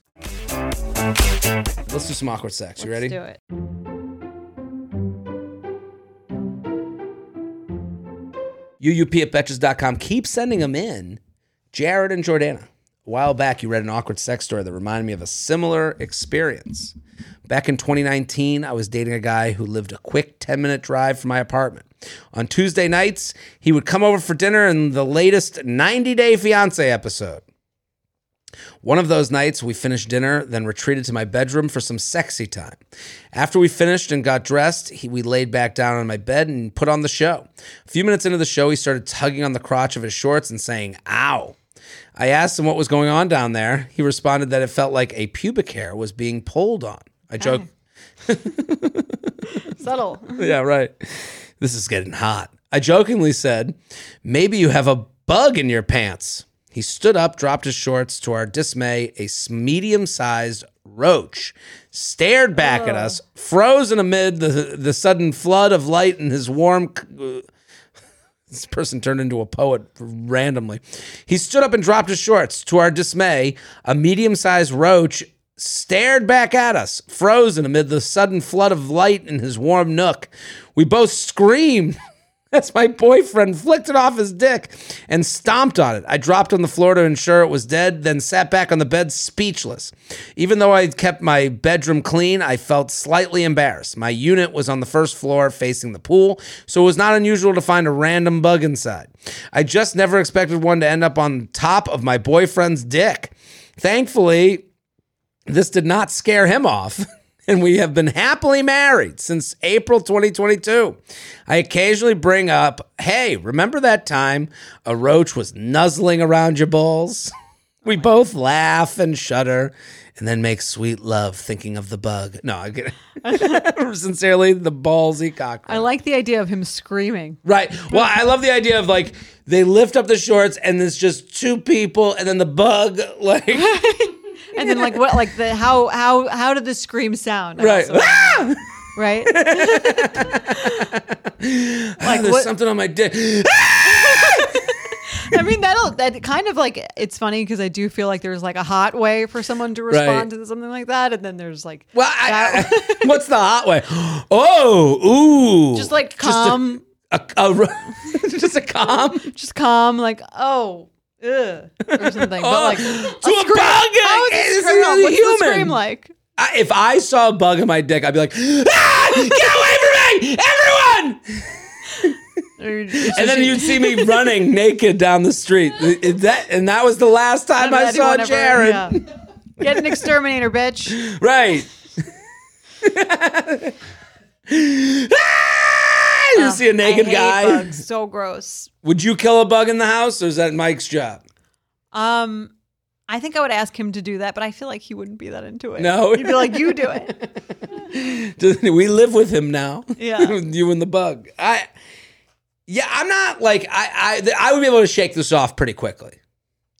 Let's do some awkward sex. You ready? Let's do it. UUP at Betches.com. Keep sending them in. Jared and Jordana. A while back, you read an awkward sex story that reminded me of a similar experience. Back in 2019, I was dating a guy who lived a quick 10 minute drive from my apartment. On Tuesday nights, he would come over for dinner in the latest 90 Day Fiance episode. One of those nights, we finished dinner, then retreated to my bedroom for some sexy time. After we finished and got dressed, he, we laid back down on my bed and put on the show. A few minutes into the show, he started tugging on the crotch of his shorts and saying, Ow. I asked him what was going on down there. He responded that it felt like a pubic hair was being pulled on. I joked, [LAUGHS] Subtle. [LAUGHS] yeah, right. This is getting hot. I jokingly said, Maybe you have a bug in your pants. He stood up, dropped his shorts. To our dismay, a medium sized roach stared back at us, frozen amid the, the sudden flood of light in his warm. uh, [LAUGHS] this person turned into a poet randomly. He stood up and dropped his shorts. To our dismay, a medium sized roach stared back at us, frozen amid the sudden flood of light in his warm nook. We both screamed [LAUGHS] as my boyfriend flicked it off his dick and stomped on it. I dropped on the floor to ensure it was dead, then sat back on the bed speechless. Even though I kept my bedroom clean, I felt slightly embarrassed. My unit was on the first floor facing the pool, so it was not unusual to find a random bug inside. I just never expected one to end up on top of my boyfriend's dick. Thankfully, this did not scare him off. [LAUGHS] And we have been happily married since April 2022. I occasionally bring up, hey, remember that time a roach was nuzzling around your balls? [LAUGHS] We both laugh and shudder and then make sweet love thinking of the bug. No, I get it. Sincerely, the ballsy cockroach. I like the idea of him screaming. Right. Well, I love the idea of like they lift up the shorts and there's just two people and then the bug [LAUGHS] like [LAUGHS] And then like what like the how how how did the scream sound? I right. also- [LAUGHS] Ah! right? like there's what- something on my dick. [LAUGHS] I mean that'll that kind of like it's funny because I do feel like there's like a hot way for someone to respond Right. to something like that, and then there's like Well, I, I- [LAUGHS] what's the hot way? Oh, ooh, just like a- calm, a, a, ro- just a calm. just calm, like oh. Ugh, or something, but like to a scream- bug. How is It's scream? really What's human. the scream like? I, if I saw a bug in my dick, I'd be like, ah, get away from me, everyone! [LAUGHS] and then you'd see me running naked down the street. That and that was the last time I saw Jared. Get an exterminator, bitch. [LAUGHS] Right. [LAUGHS] Ah! you see a naked I guy. bugs. So gross. Would you kill a bug in the house, or is that Mike's job? Um, I think I would ask him to do that, but I feel like he wouldn't be that into it. No. he'd be like, "You do it." [LAUGHS] we live with him now. Yeah. [LAUGHS] you and the bug. I. Yeah, I'm not like I. I I would be able to shake this off pretty quickly.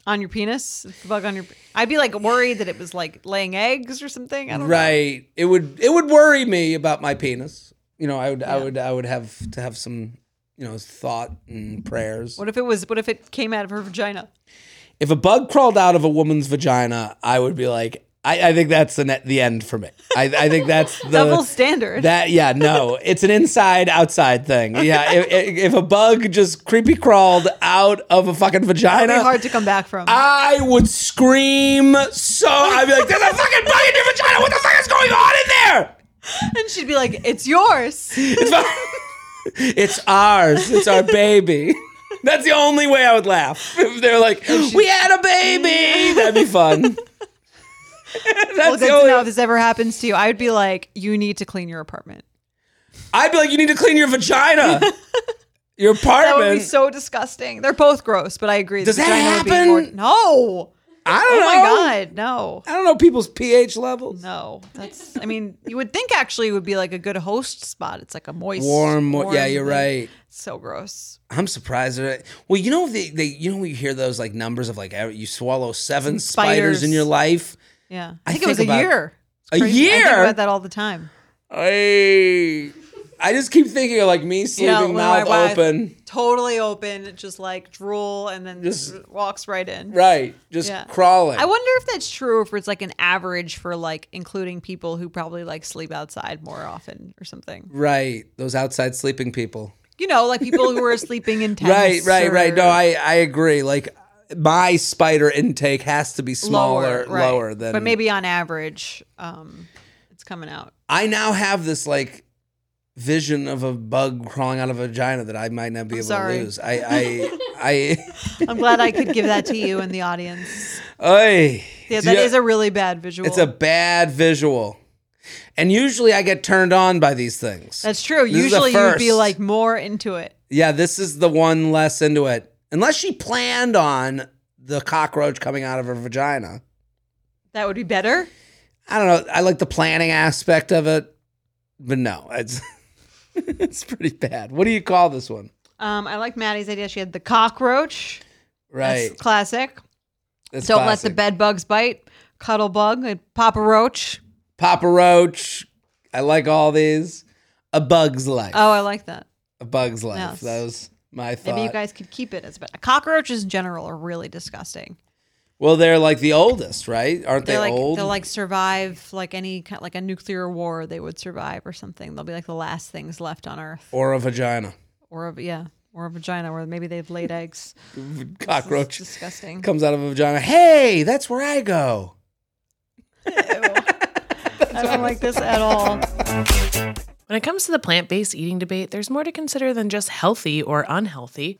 on your penis, It's the bug on your. I'd be like worried that it was like laying eggs or something. I don't know. Right. It would it would worry me about my penis. You know, I would I would I would have to have some you know thought and prayers. What if it was? What if it came out of her vagina? If a bug crawled out of a woman's vagina, I would be like, I, I think that's the net, the end for me. I, I think that's [LAUGHS] the Double standard. That yeah, no, it's an inside outside thing. Yeah, [LAUGHS] if, if if a bug just creepy crawled out of a fucking vagina, be hard to come back from. I would scream so. I'd be like, "There's a fucking bug in your vagina! What the fuck is going on in there?" [LAUGHS] and she'd be like, "It's yours." It's, fu- [LAUGHS] it's ours. It's our baby. That's the only way I would laugh. [LAUGHS] If they're like, oh, "We had a baby," that'd be fun. That's well, good to know if this ever happens to you. I would be like, "You need to clean your apartment." I'd be like, "You need to clean your vagina." Your apartment. That would be so disgusting. They're both gross, but I agree. Does the that vagina would be happen? more- no. I don't Oh know. my god, no. I don't know people's pH levels. No, that's. I mean, you would think actually it would be like a good host spot. It's like a moist, Warm, mo- yeah, you're thing. right. So gross. I'm surprised. That well, you know they, they you know when you hear those like numbers of like you swallow seven spiders. Spiders. in your life. Yeah, I I think it was a year. A crazy. I think year? about that all the time. I I just keep thinking of like me sleeping my mouth open. Totally open, just like drool, and then Just- walks right in. Right, just Yeah. crawling. I wonder if that's true, if it's like an average for like including people who probably like sleep outside more often or something. right, those outside sleeping people. You know, like people who are sleeping in [LAUGHS] tents. Right, right, right. No, I I agree. Like my spider intake has to be smaller, right. lower than. But maybe on average, um, it's coming out. I now have this like vision of a bug crawling out of a vagina that I might not be able sorry. to lose. I I [LAUGHS] I. I'm glad I could give that to you in the audience. Oy. Yeah, that you- is a really bad visual. It's a bad visual. And usually I get turned on by these things. That's true. This Usually you'd be like more into it. yeah, this is the one less into it. Unless she planned on the cockroach coming out of her vagina. That would be better. I don't know. I like the planning aspect of it, but no, it's [LAUGHS] it's pretty bad. What do you call this one? Um, I like Maddie's idea. She had the cockroach. Right. That's classic. That's Don't let the bed bugs bite. Cuddle bug. and Papa roach. Papa Roach. I like all these. A bug's life. Oh, I like that. A bug's life. Yes. That was my thought. Maybe you guys could keep it as a Cockroaches in general are really disgusting. Well, they're like the oldest, right? Aren't they They're like old? they'll like survive like any kind like a nuclear war. They would survive or something. They'll be like the last things left on Earth, or a vagina. or a yeah, or a vagina, where maybe they've laid [LAUGHS] eggs. Cockroach It's disgusting. comes out of a vagina. Hey, that's where I go. [LAUGHS] I don't like this at all. When it comes to the plant based eating debate, there's more to consider than just healthy or unhealthy.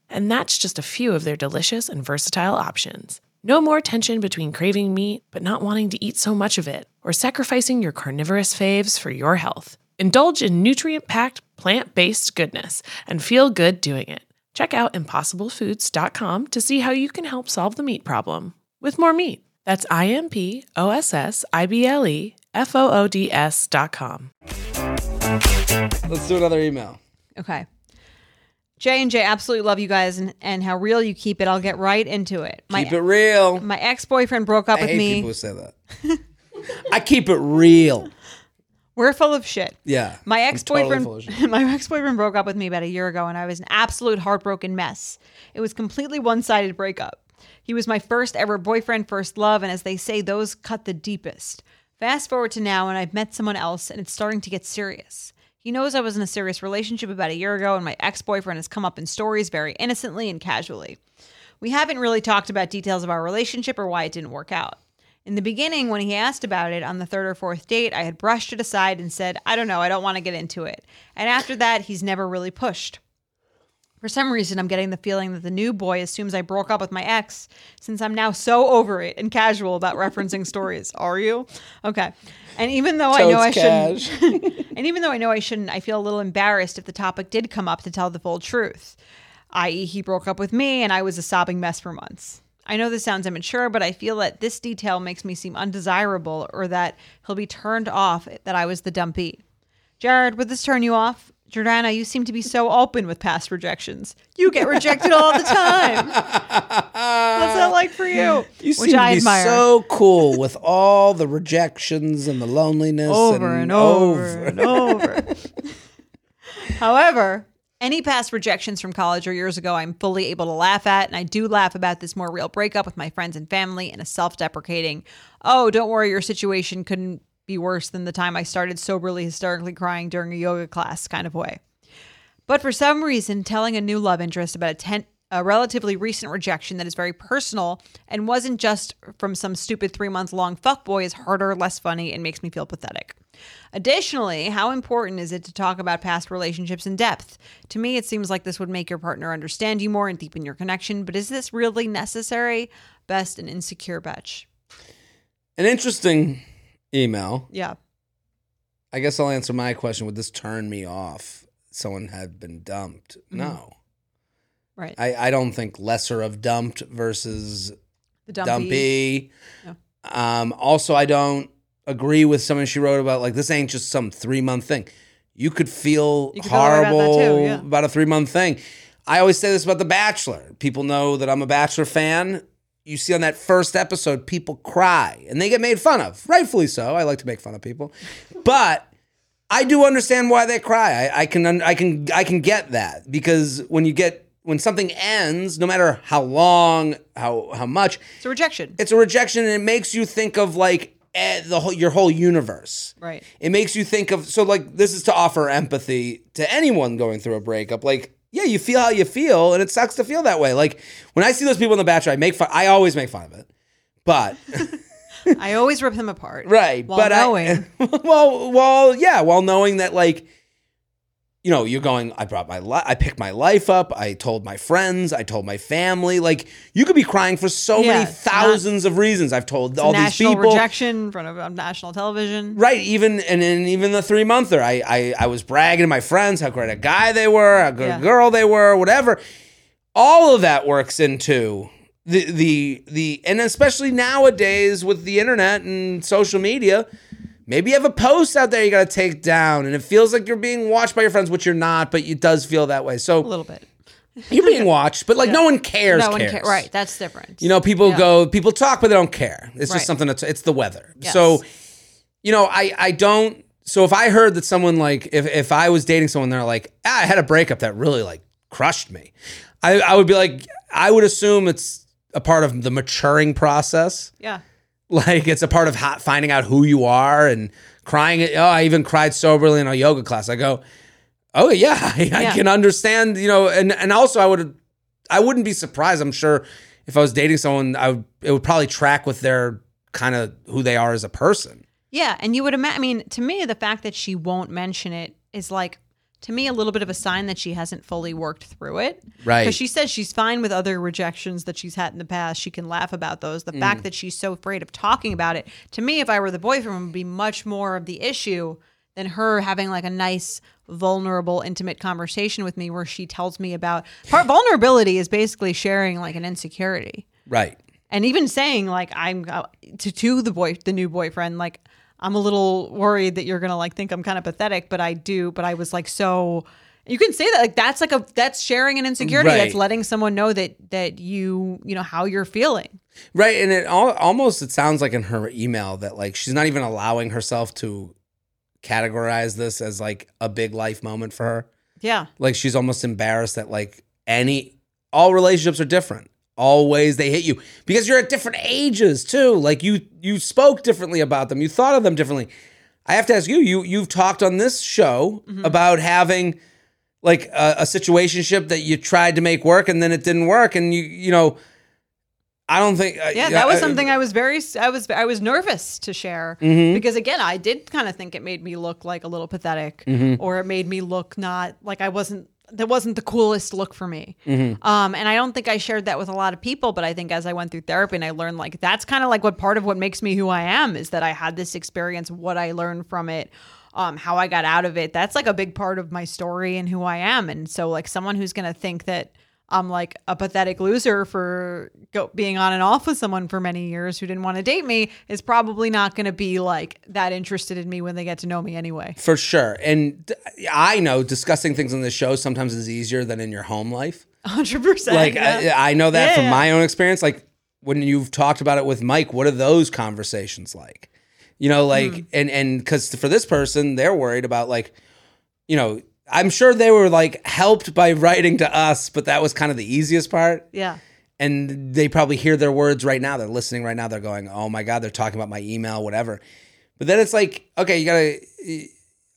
And that's just a few of their delicious and versatile options. No more tension between craving meat but not wanting to eat so much of it, or sacrificing your carnivorous faves for your health. Indulge in nutrient packed, plant based goodness and feel good doing it. Check out impossiblefoods.com to see how you can help solve the meat problem with more meat. That's I M P O S S I B L E F O O D S dot com. Let's do another email. Okay. J and J absolutely love you guys and, and how real you keep it. I'll get right into it. My Keep it real. my ex boyfriend broke up I with hate me. people who say that. I keep it real. We're full of shit. Yeah. My ex boyfriend, shit. [LAUGHS] my ex boyfriend broke up with me about a year ago, and I was an absolute heartbroken mess. It was completely one sided breakup. He was my first ever boyfriend, first love, and as they say, those cut the deepest. Fast forward to now, and I've met someone else, and it's starting to get serious. He knows I was in a serious relationship about a year ago, and my ex boyfriend has come up in stories very innocently and casually. We haven't really talked about details of our relationship or why it didn't work out. In the beginning, when he asked about it on the third or fourth date, I had brushed it aside and said, I don't know, I don't want to get into it. And after that, he's never really pushed. For some reason, I'm getting the feeling that the new boy assumes I broke up with my ex since I'm now so over it and casual about referencing stories. [LAUGHS] Are you? Okay. And even though I know I shouldn't, [LAUGHS] and even though I know I shouldn't, I feel a little embarrassed if the topic did come up to tell the full truth, i.e., he broke up with me and I was a sobbing mess for months. I know this sounds immature, but I feel that this detail makes me seem undesirable or that he'll be turned off that I was the dumpy. Jared, would this turn you off? Jordana, you seem to be so open with past rejections. You get rejected all the time. What's that like for you? [LAUGHS] You Which seem to be admire. so cool with all the rejections and the loneliness over and, over, and over. [LAUGHS] However, any past rejections from college or years ago, I'm fully able to laugh at, and I do laugh about this more real breakup with my friends and family in a self deprecating, oh, don't worry, your situation couldn't be worse than the time I started soberly hysterically crying during a yoga class kind of way. But for some reason, telling a new love interest about a, ten- a relatively recent rejection that is very personal and wasn't just from some stupid three month long fuckboy is harder, less funny, and makes me feel pathetic. Additionally, how important is it to talk about past relationships in depth? To me, it seems like this would make your partner understand you more and deepen your connection, but is this really necessary? Best an insecure bitch. An interesting email. Yeah. I guess I'll answer my question. Would this turn me off? Someone had been dumped. Mm-hmm. No. Right. I, I don't think lesser of dumped versus the dumpy. dumpy. Um, also, I don't agree with something she wrote about like this ain't just some three month thing. You could feel You could feel about horrible too, yeah. about a three month thing. I always say this about The Bachelor. People know that I'm a Bachelor fan. You see on that first episode, people cry and they get made fun of, rightfully so. I like to make fun of people, but I do understand why they cry. I, I can, I can, I can get that because when you get when something ends, no matter how long, how how much, It's a rejection. it's a rejection and it makes you think of like eh, the whole your whole universe Right. it makes you think of so like this is to offer empathy to anyone going through a breakup like yeah you feel how you feel and it sucks to feel that way like when i see those people in the bachelor i make fun i always make fun of it but [LAUGHS] I always rip them apart. right While but knowing. I, [LAUGHS] well well yeah while knowing that like you know you're going i brought my li- i picked my life up i told my friends i told my family like you could be crying for so Yeah, many it's not- thousands of reasons i've told all these national people rejection in front of on national television. Right, even and then even the three monther, I, I I was bragging to my friends how great a guy they were, how good Yeah. a girl they were, whatever. All of that works into the the the and especially nowadays with the internet and social media. Maybe you have a post out there you got to take down, and it feels like you're being watched by your friends, which you're not, but it does feel that way. So a little bit. [LAUGHS] you're being watched, but like no one cares. no one cares. cares. Right. That's different. You know, people Yeah. go, people talk, but they don't care. It's Right. just something that's, it's the weather. Yes. So, you know, I, I don't, so if I heard that someone like, if, if I was dating someone, they're like, ah, I had a breakup that really like crushed me. I, I would be like, I would assume it's a part of the maturing process. Yeah. Like it's a part of ha- finding out who you are and crying. Oh, I even cried soberly in a yoga class. I go, oh yeah, [LAUGHS] I, I can understand. You know, and and also I would, I wouldn't be surprised. I'm sure if I was dating someone, I would it would probably track with their kind of who they are as a person. Yeah, and you would imagine. I mean, to me, the fact that she won't mention it is like, to me, a little bit of a sign that she hasn't fully worked through it. Right. Because she says she's fine with other rejections that she's had in the past. She can laugh about those. The Mm. fact that she's so afraid of talking about it, to me, if I were the boyfriend, would be much more of the issue than her having like a nice, vulnerable, intimate conversation with me where she tells me about part vulnerability is basically sharing like an insecurity Right. and even saying like I'm uh, to to the boy the new boyfriend like I'm a little worried that you're gonna like think I'm kind of pathetic, but I do. But I was like so. You can say that like that's like a that's sharing an insecurity. Right. That's letting someone know that that you you know how you're feeling. Right, and it all, almost it sounds like in her email that like she's not even allowing herself to categorize this as like a big life moment for her. Yeah. Like she's almost embarrassed that like any all relationships are different. All ways they hit you because you're at different ages too. Like you you spoke differently about them. You thought of them differently. I have to ask you. You you've talked on this show about having like a, a situationship that you tried to make work and then it didn't work and you you know I don't think uh, Yeah, that was something I was very I was I was nervous to share Mm-hmm. because again, I did kind of think it made me look like a little pathetic Mm-hmm. or it made me look not like I wasn't that wasn't the coolest look for me. Mm-hmm. Um, and I don't think I shared that with a lot of people, but I think as I went through therapy and I learned like that's kind of like what part of what makes me who I am is that I had this experience, what I learned from it, um, how I got out of it. That's like a big part of my story and who I am. And so like someone who's gonna think that I'm like a pathetic loser for go, being on and off with someone for many years who didn't want to date me is probably not going to be like that interested in me when they get to know me anyway. For sure. And I know discussing things on the show sometimes is easier than in your home life. 100%. Like yeah. I, I know that Yeah, from yeah. my own experience. Like when you've talked about it with Mike, what are those conversations like? You know, like Hmm. and and because for this person, they're worried about like, you know, I'm sure they were like helped by writing to us, but that was kind of the easiest part. yeah. And they probably hear their words right now. They're listening right now. They're going, "Oh my god!" They're talking about my email, whatever. But then it's like, okay, you gotta.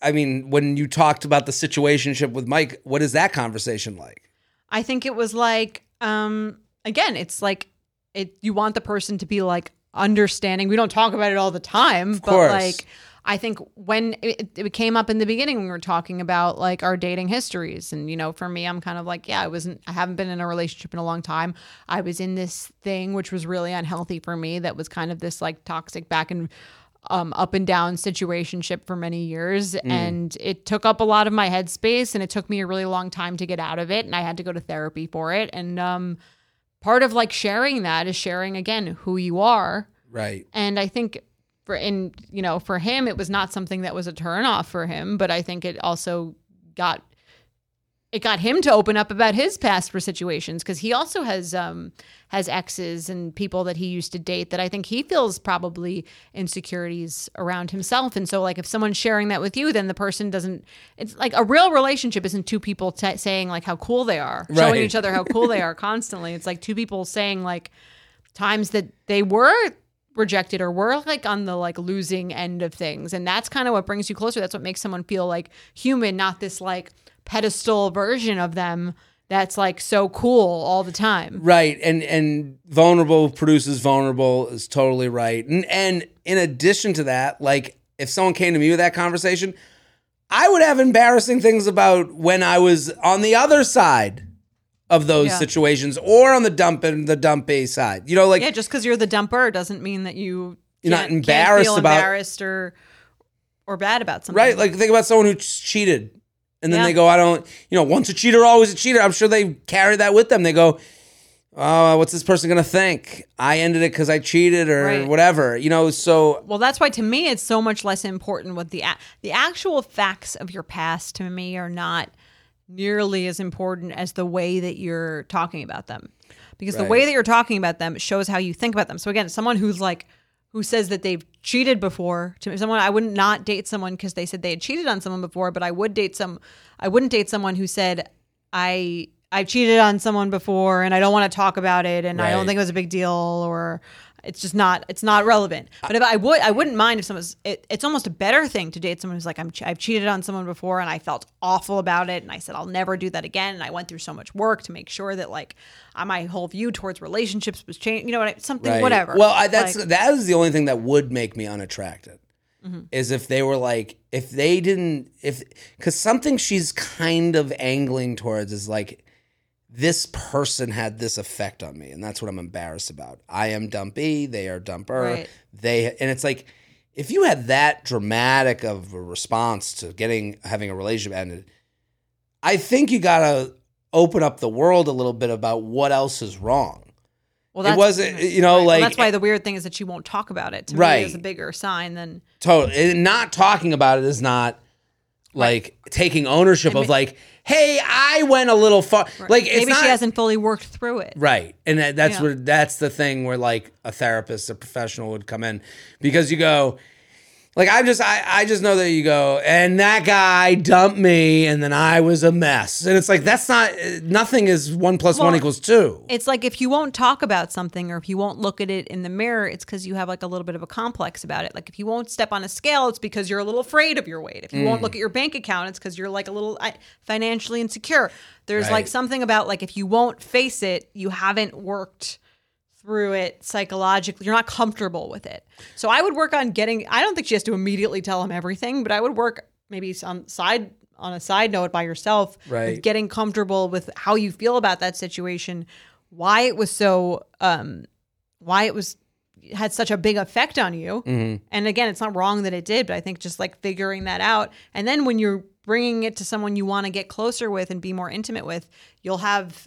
I mean, when you talked about the situationship with Mike, what is that conversation like? I think it was like, um, again, it's like it. You want the person to be like understanding. We don't talk about it all the time, but like, I think when it, it came up in the beginning, we were talking about like our dating histories, and you know, for me, I'm kind of like, yeah, I wasn't, I haven't been in a relationship in a long time. I was in this thing which was really unhealthy for me. That was kind of this like toxic back and um, up and down situationship for many years, and it took up a lot of my headspace, and it took me a really long time to get out of it, and I had to go to therapy for it, and um, part of like sharing that is sharing again who you are, Right. and I think for in you know for him it was not something that was a turn off for him, but I think it also got it got him to open up about his past for situations because he also has um has exes and people that he used to date that I think he feels probably insecurities around himself. And so like if someone's sharing that with you then the person doesn't it's like a real relationship isn't two people t- saying like how cool they are showing each other how cool they are [LAUGHS] constantly. It's like two people saying like times that they were rejected or we're like on the like losing end of things and that's kind of what brings you closer that's what makes someone feel like human not this like pedestal version of them that's like so cool all the time Right. And and vulnerable produces vulnerable is totally right. And and in addition to that, like if someone came to me with that conversation, I would have embarrassing things about when I was on the other side of those Yeah. situations or on the dump and the dumpy side. You know, like yeah just because you're the dumper doesn't mean that you You're not embarrassed about- embarrassed or or bad about something right, like think about someone who cheated. And then Yeah. they go, I don't, you know, once a cheater, always a cheater. I'm sure they carry that with them. They go, oh, what's this person going to think? I ended it because I cheated or Right. whatever, you know? So Well, that's why to me it's so much less important what the a- the actual facts of your past to me are not nearly as important as the way that you're talking about them. Because the way that you're talking about them shows how you think about them. So again, someone who's like who says that they've cheated before to someone I wouldn't not date someone because they said they had cheated on someone before, but I would date some I wouldn't date someone who said I I've cheated on someone before and I don't want to talk about it and I don't think it was a big deal or it's just not it's not relevant. But if I would I wouldn't mind if someone's it, it's almost a better thing to date someone who's like I'm ch- I've cheated on someone before and I felt awful about it and I said I'll never do that again and I went through so much work to make sure that like uh, my whole view towards relationships was changed. You know what? I, something Right. whatever. Well, I, that's Like, that is the only thing that would make me unattracted. Mm-hmm. Is if they were like, if they didn't, if because something she's kind of angling towards is like, this person had this effect on me, and that's what I'm embarrassed about. I am dumpy, they are dumper, Right. they, and it's like, if you had that dramatic of a response to getting having a relationship ended, I think you gotta open up the world a little bit about what else is wrong. well, it wasn't, you know, right. Well, like that's why the weird thing is that she won't talk about it. To Right. me, is a bigger sign than Totally. And not talking about it is not like taking ownership of like, hey, I went a little far. Like it's maybe not she hasn't fully worked through it. right. And that, that's Yeah. where that's the thing where like a therapist, a professional would come in because you go, Like I just I, I just know that you go and that guy dumped me and then I was a mess and it's like that's not nothing is one plus one Well, equals two. It's like if you won't talk about something or if you won't look at it in the mirror, it's because you have like a little bit of a complex about it. Like if you won't step on a scale, it's because you're a little afraid of your weight. If you won't look at your bank account, it's because you're like a little uh, financially insecure. There's Right. like something about like if you won't face it, you haven't worked through it psychologically. You're not comfortable with it. So I would work on getting. I don't think she has to immediately tell him everything, but I would work maybe some side on a side note by yourself, Right. getting comfortable with how you feel about that situation, why it was so, um, why it was had such a big effect on you. And again, it's not wrong that it did, but I think just like figuring that out, and then when you're bringing it to someone you want to get closer with and be more intimate with, you'll have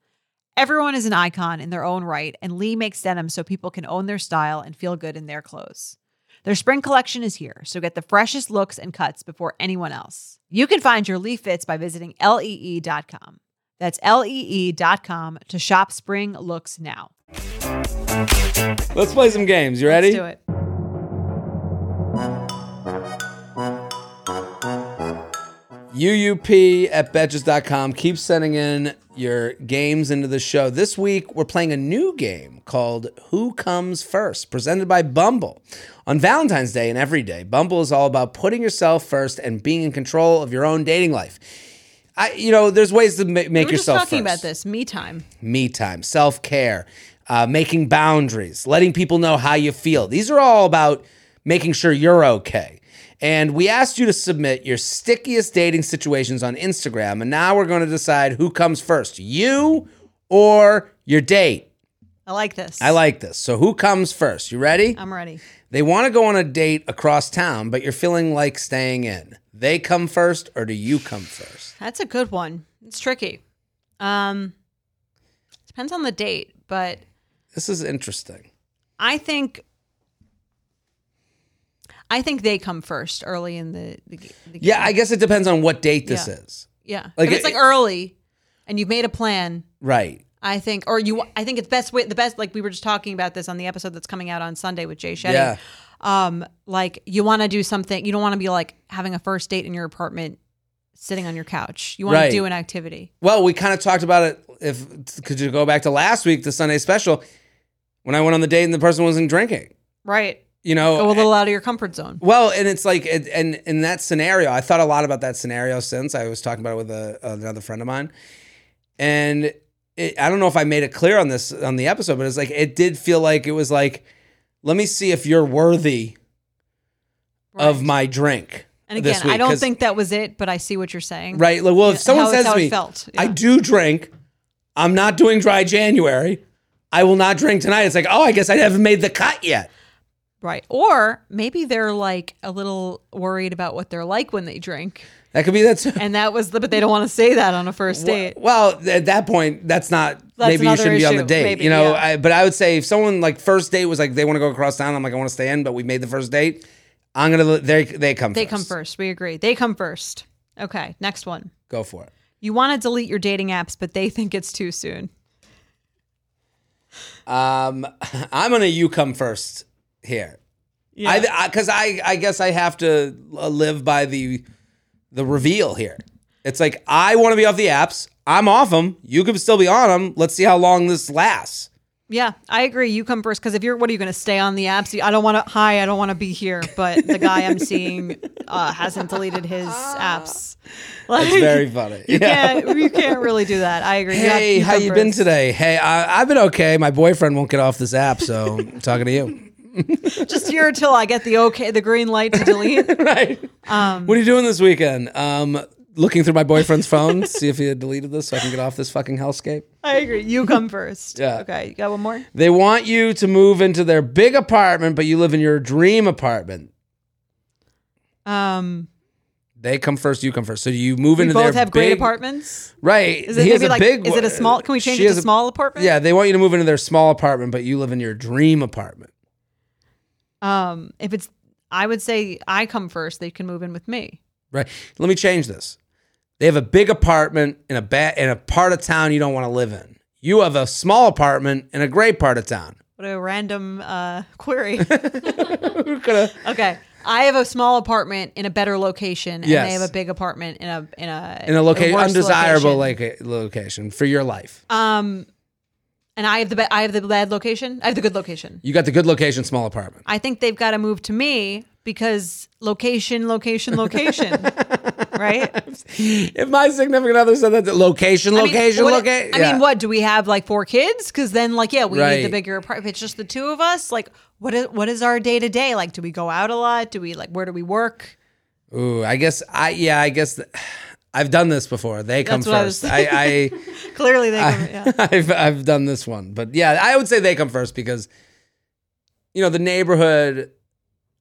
Everyone is an icon in their own right, and Lee makes denim so people can own their style and feel good in their clothes. Their spring collection is here, so get the freshest looks and cuts before anyone else. You can find your Lee fits by visiting lee.com. That's lee.com to shop spring looks now. Let's play some games. You ready? Let's do it. UUP at betches.com. Keep sending in your games into the show. This week, we're playing a new game called Who Comes First, presented by Bumble. On Valentine's Day and every day, Bumble is all about putting yourself first and being in control of your own dating life. I, you know, there's ways to ma- make We were just yourself talking first about this me time. me time, self care, uh, making boundaries, letting people know how you feel. These are all about making sure you're okay. And we asked you to submit your stickiest dating situations on Instagram. And now we're going to decide who comes first, you or your date. I like this. I like this. So, who comes first? You ready? I'm ready. They want to go on a date across town, but you're feeling like staying in. They come first, or do you come first? That's a good one. It's tricky. Um, depends on the date, but This is interesting. I think I think they come first early in the, the, the Yeah, I guess it depends on what date this Yeah. is. yeah. like if it's it- like early and you've made a plan, Right. I think, or you, I think it's best way the best. Like we were just talking about this on the episode that's coming out on Sunday with Jay Shetty. Yeah. Um, like you want to do something. You don't want to be like having a first date in your apartment, sitting on your couch. You want Right. to do an activity. Well, we kind of talked about it. If could you go back to last week, the Sunday special, when I went on the date and the person wasn't drinking, Right. You know. Go a little out of your comfort zone. well, and it's like, it, and in that scenario, I thought a lot about that scenario since I was talking about it with a, another friend of mine, and it, I don't know if I made it clear on this on the episode, but it's like it did feel like it was like, let me see if you're worthy of my drink. And again, week, I don't think that was it, but I see what you're saying. Right. Like, well, if Yeah, someone how- says how to me, felt, I do drink, I'm not doing dry January. I will not drink tonight. It's like, oh, I guess I haven't made the cut yet. Right. Or maybe they're like a little worried about what they're like when they drink. That could be that too. And that was the, but they don't want to say that on a first date. Well, at that point, that's not. That's maybe you shouldn't be on the date. Maybe, you know, yeah. I, but I would say if someone like first date was like they want to go across town, I'm like I want to stay in, but we made the first date. I'm gonna. They they come. They first. come first. We agree. They come first. Okay. Next one. Go for it. You want to delete your dating apps, but they [LAUGHS] think it's too soon. Um, [LAUGHS] I'm gonna you come first here. I because I, I guess I have to uh, live by the the reveal here. It's like I want to be off the apps. I'm off them. You could still be on them. Let's see how long this lasts. Yeah, I agree. You come first because if you're, what are you going to stay on the apps? I don't want to. Hi, I don't want to be here. But the guy I'm [LAUGHS] seeing uh, hasn't deleted his apps. Like, It's very funny. you Yeah. can't. You can't really do that. I agree. You have- Hey, how come you been today? Hey, I, I've been okay. My boyfriend won't get off this app, so I'm talking to you. [LAUGHS] Just here until I get the okay, the green light to delete. [LAUGHS] right. Um, what are you doing this weekend? Um, looking through my boyfriend's phone, see if he had deleted this, so I can get off this fucking hellscape. I agree. You come first. Yeah. Okay. You got one more. They want you to move into their big apartment, but you live in your dream apartment. Um, They come first, you come first. So you move we into both their have great big- apartments. Right. Is it He has maybe a like? big is it a small? Can we change it to a- small apartment? Yeah, they want you to move into their small apartment, but you live in your dream apartment. Um, if it's, I would say I come first. They can move in with me. Right. Let me change this. They have a big apartment in a ba- in a part of town you don't want to live in. You have a small apartment in a great part of town. What a random uh, query. [LAUGHS] [LAUGHS] Okay. I have a small apartment in a better location, and Yes. they have a big apartment in a in a in a location worse undesirable location. like location for your life. um, and I have the I have the bad location. I have the good location. You got the good location, small apartment. I think they've got to move to me because location, location, location. [LAUGHS] right? If my significant other said that, location, location, I mean, what- location. I mean, what do we have like four kids? Because then, like, yeah, we need the bigger apartment. If it's just the two of us, like, what is what is our day to day? Like, do we go out a lot? Do we like where do we work? Ooh, I guess I yeah, I guess th- I've done this before. They come That's what I first. I, I, [LAUGHS] Clearly, they. Go, [LAUGHS] yeah. I've I've done this one, but yeah, I would say they come first because you know the neighborhood.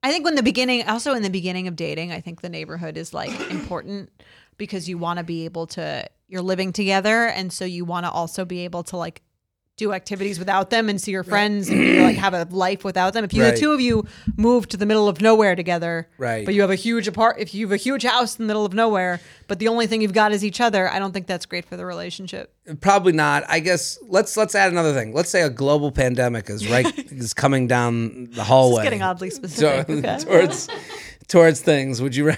I think when the beginning, also in the beginning of dating, I think the neighborhood is like [CLEARS THROAT] important because you want to be able to, you're living together. And so you want to also be able to like do activities without them and see your friends and be, like have a life without them. If you, Right. the two of you move to the middle of nowhere together, Right. but you have a huge apart, if you have a huge house in the middle of nowhere, but the only thing you've got is each other, I don't think that's great for the relationship. Probably not. I guess let's let's add another thing. Let's say a global pandemic is right [LAUGHS] is coming down the hallway. It's getting oddly to- specific. okay. [LAUGHS] towards towards things. Would you? Ra-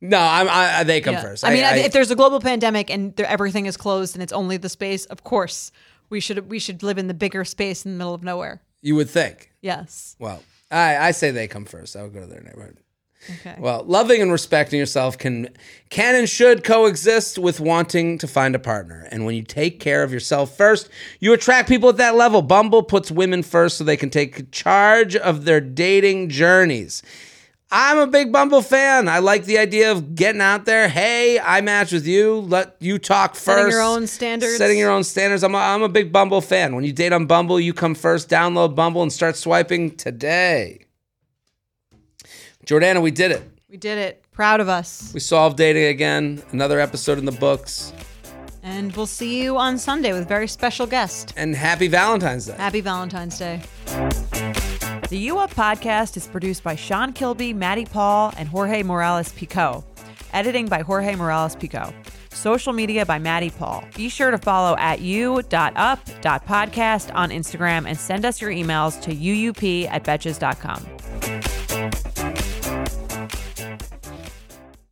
no, I'm. I, they come Yeah. first. I mean, if there's a global pandemic and everything is closed and it's only the space, of course we should we should live in the bigger space in the middle of nowhere. you would think. Yes. Well, I I say they come first. I would go to their neighborhood. Okay. Well, loving and respecting yourself can can and should coexist with wanting to find a partner. And when you take care of yourself first, you attract people at that level. Bumble puts women first so they can take charge of their dating journeys. I'm a big Bumble fan. I like the idea of getting out there. Hey, I match with you. Let you talk first. Setting your own standards. Setting your own standards. I'm a, I'm a big Bumble fan. When you date on Bumble, you come first. Download Bumble and start swiping today. Jordana, we did it. we did it. Proud of us. We solved dating again. Another episode in the books. And we'll see you on Sunday with a very special guest. And happy Valentine's Day. Happy Valentine's Day. The U Up podcast is produced by Sean Kilby, Maddie Paul, and Jorge Morales Pico. Editing by Jorge Morales Pico. Social media by Maddie Paul. Be sure to follow at u.up.podcast on Instagram and send us your emails to uup at betches.com.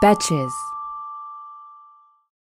Betches.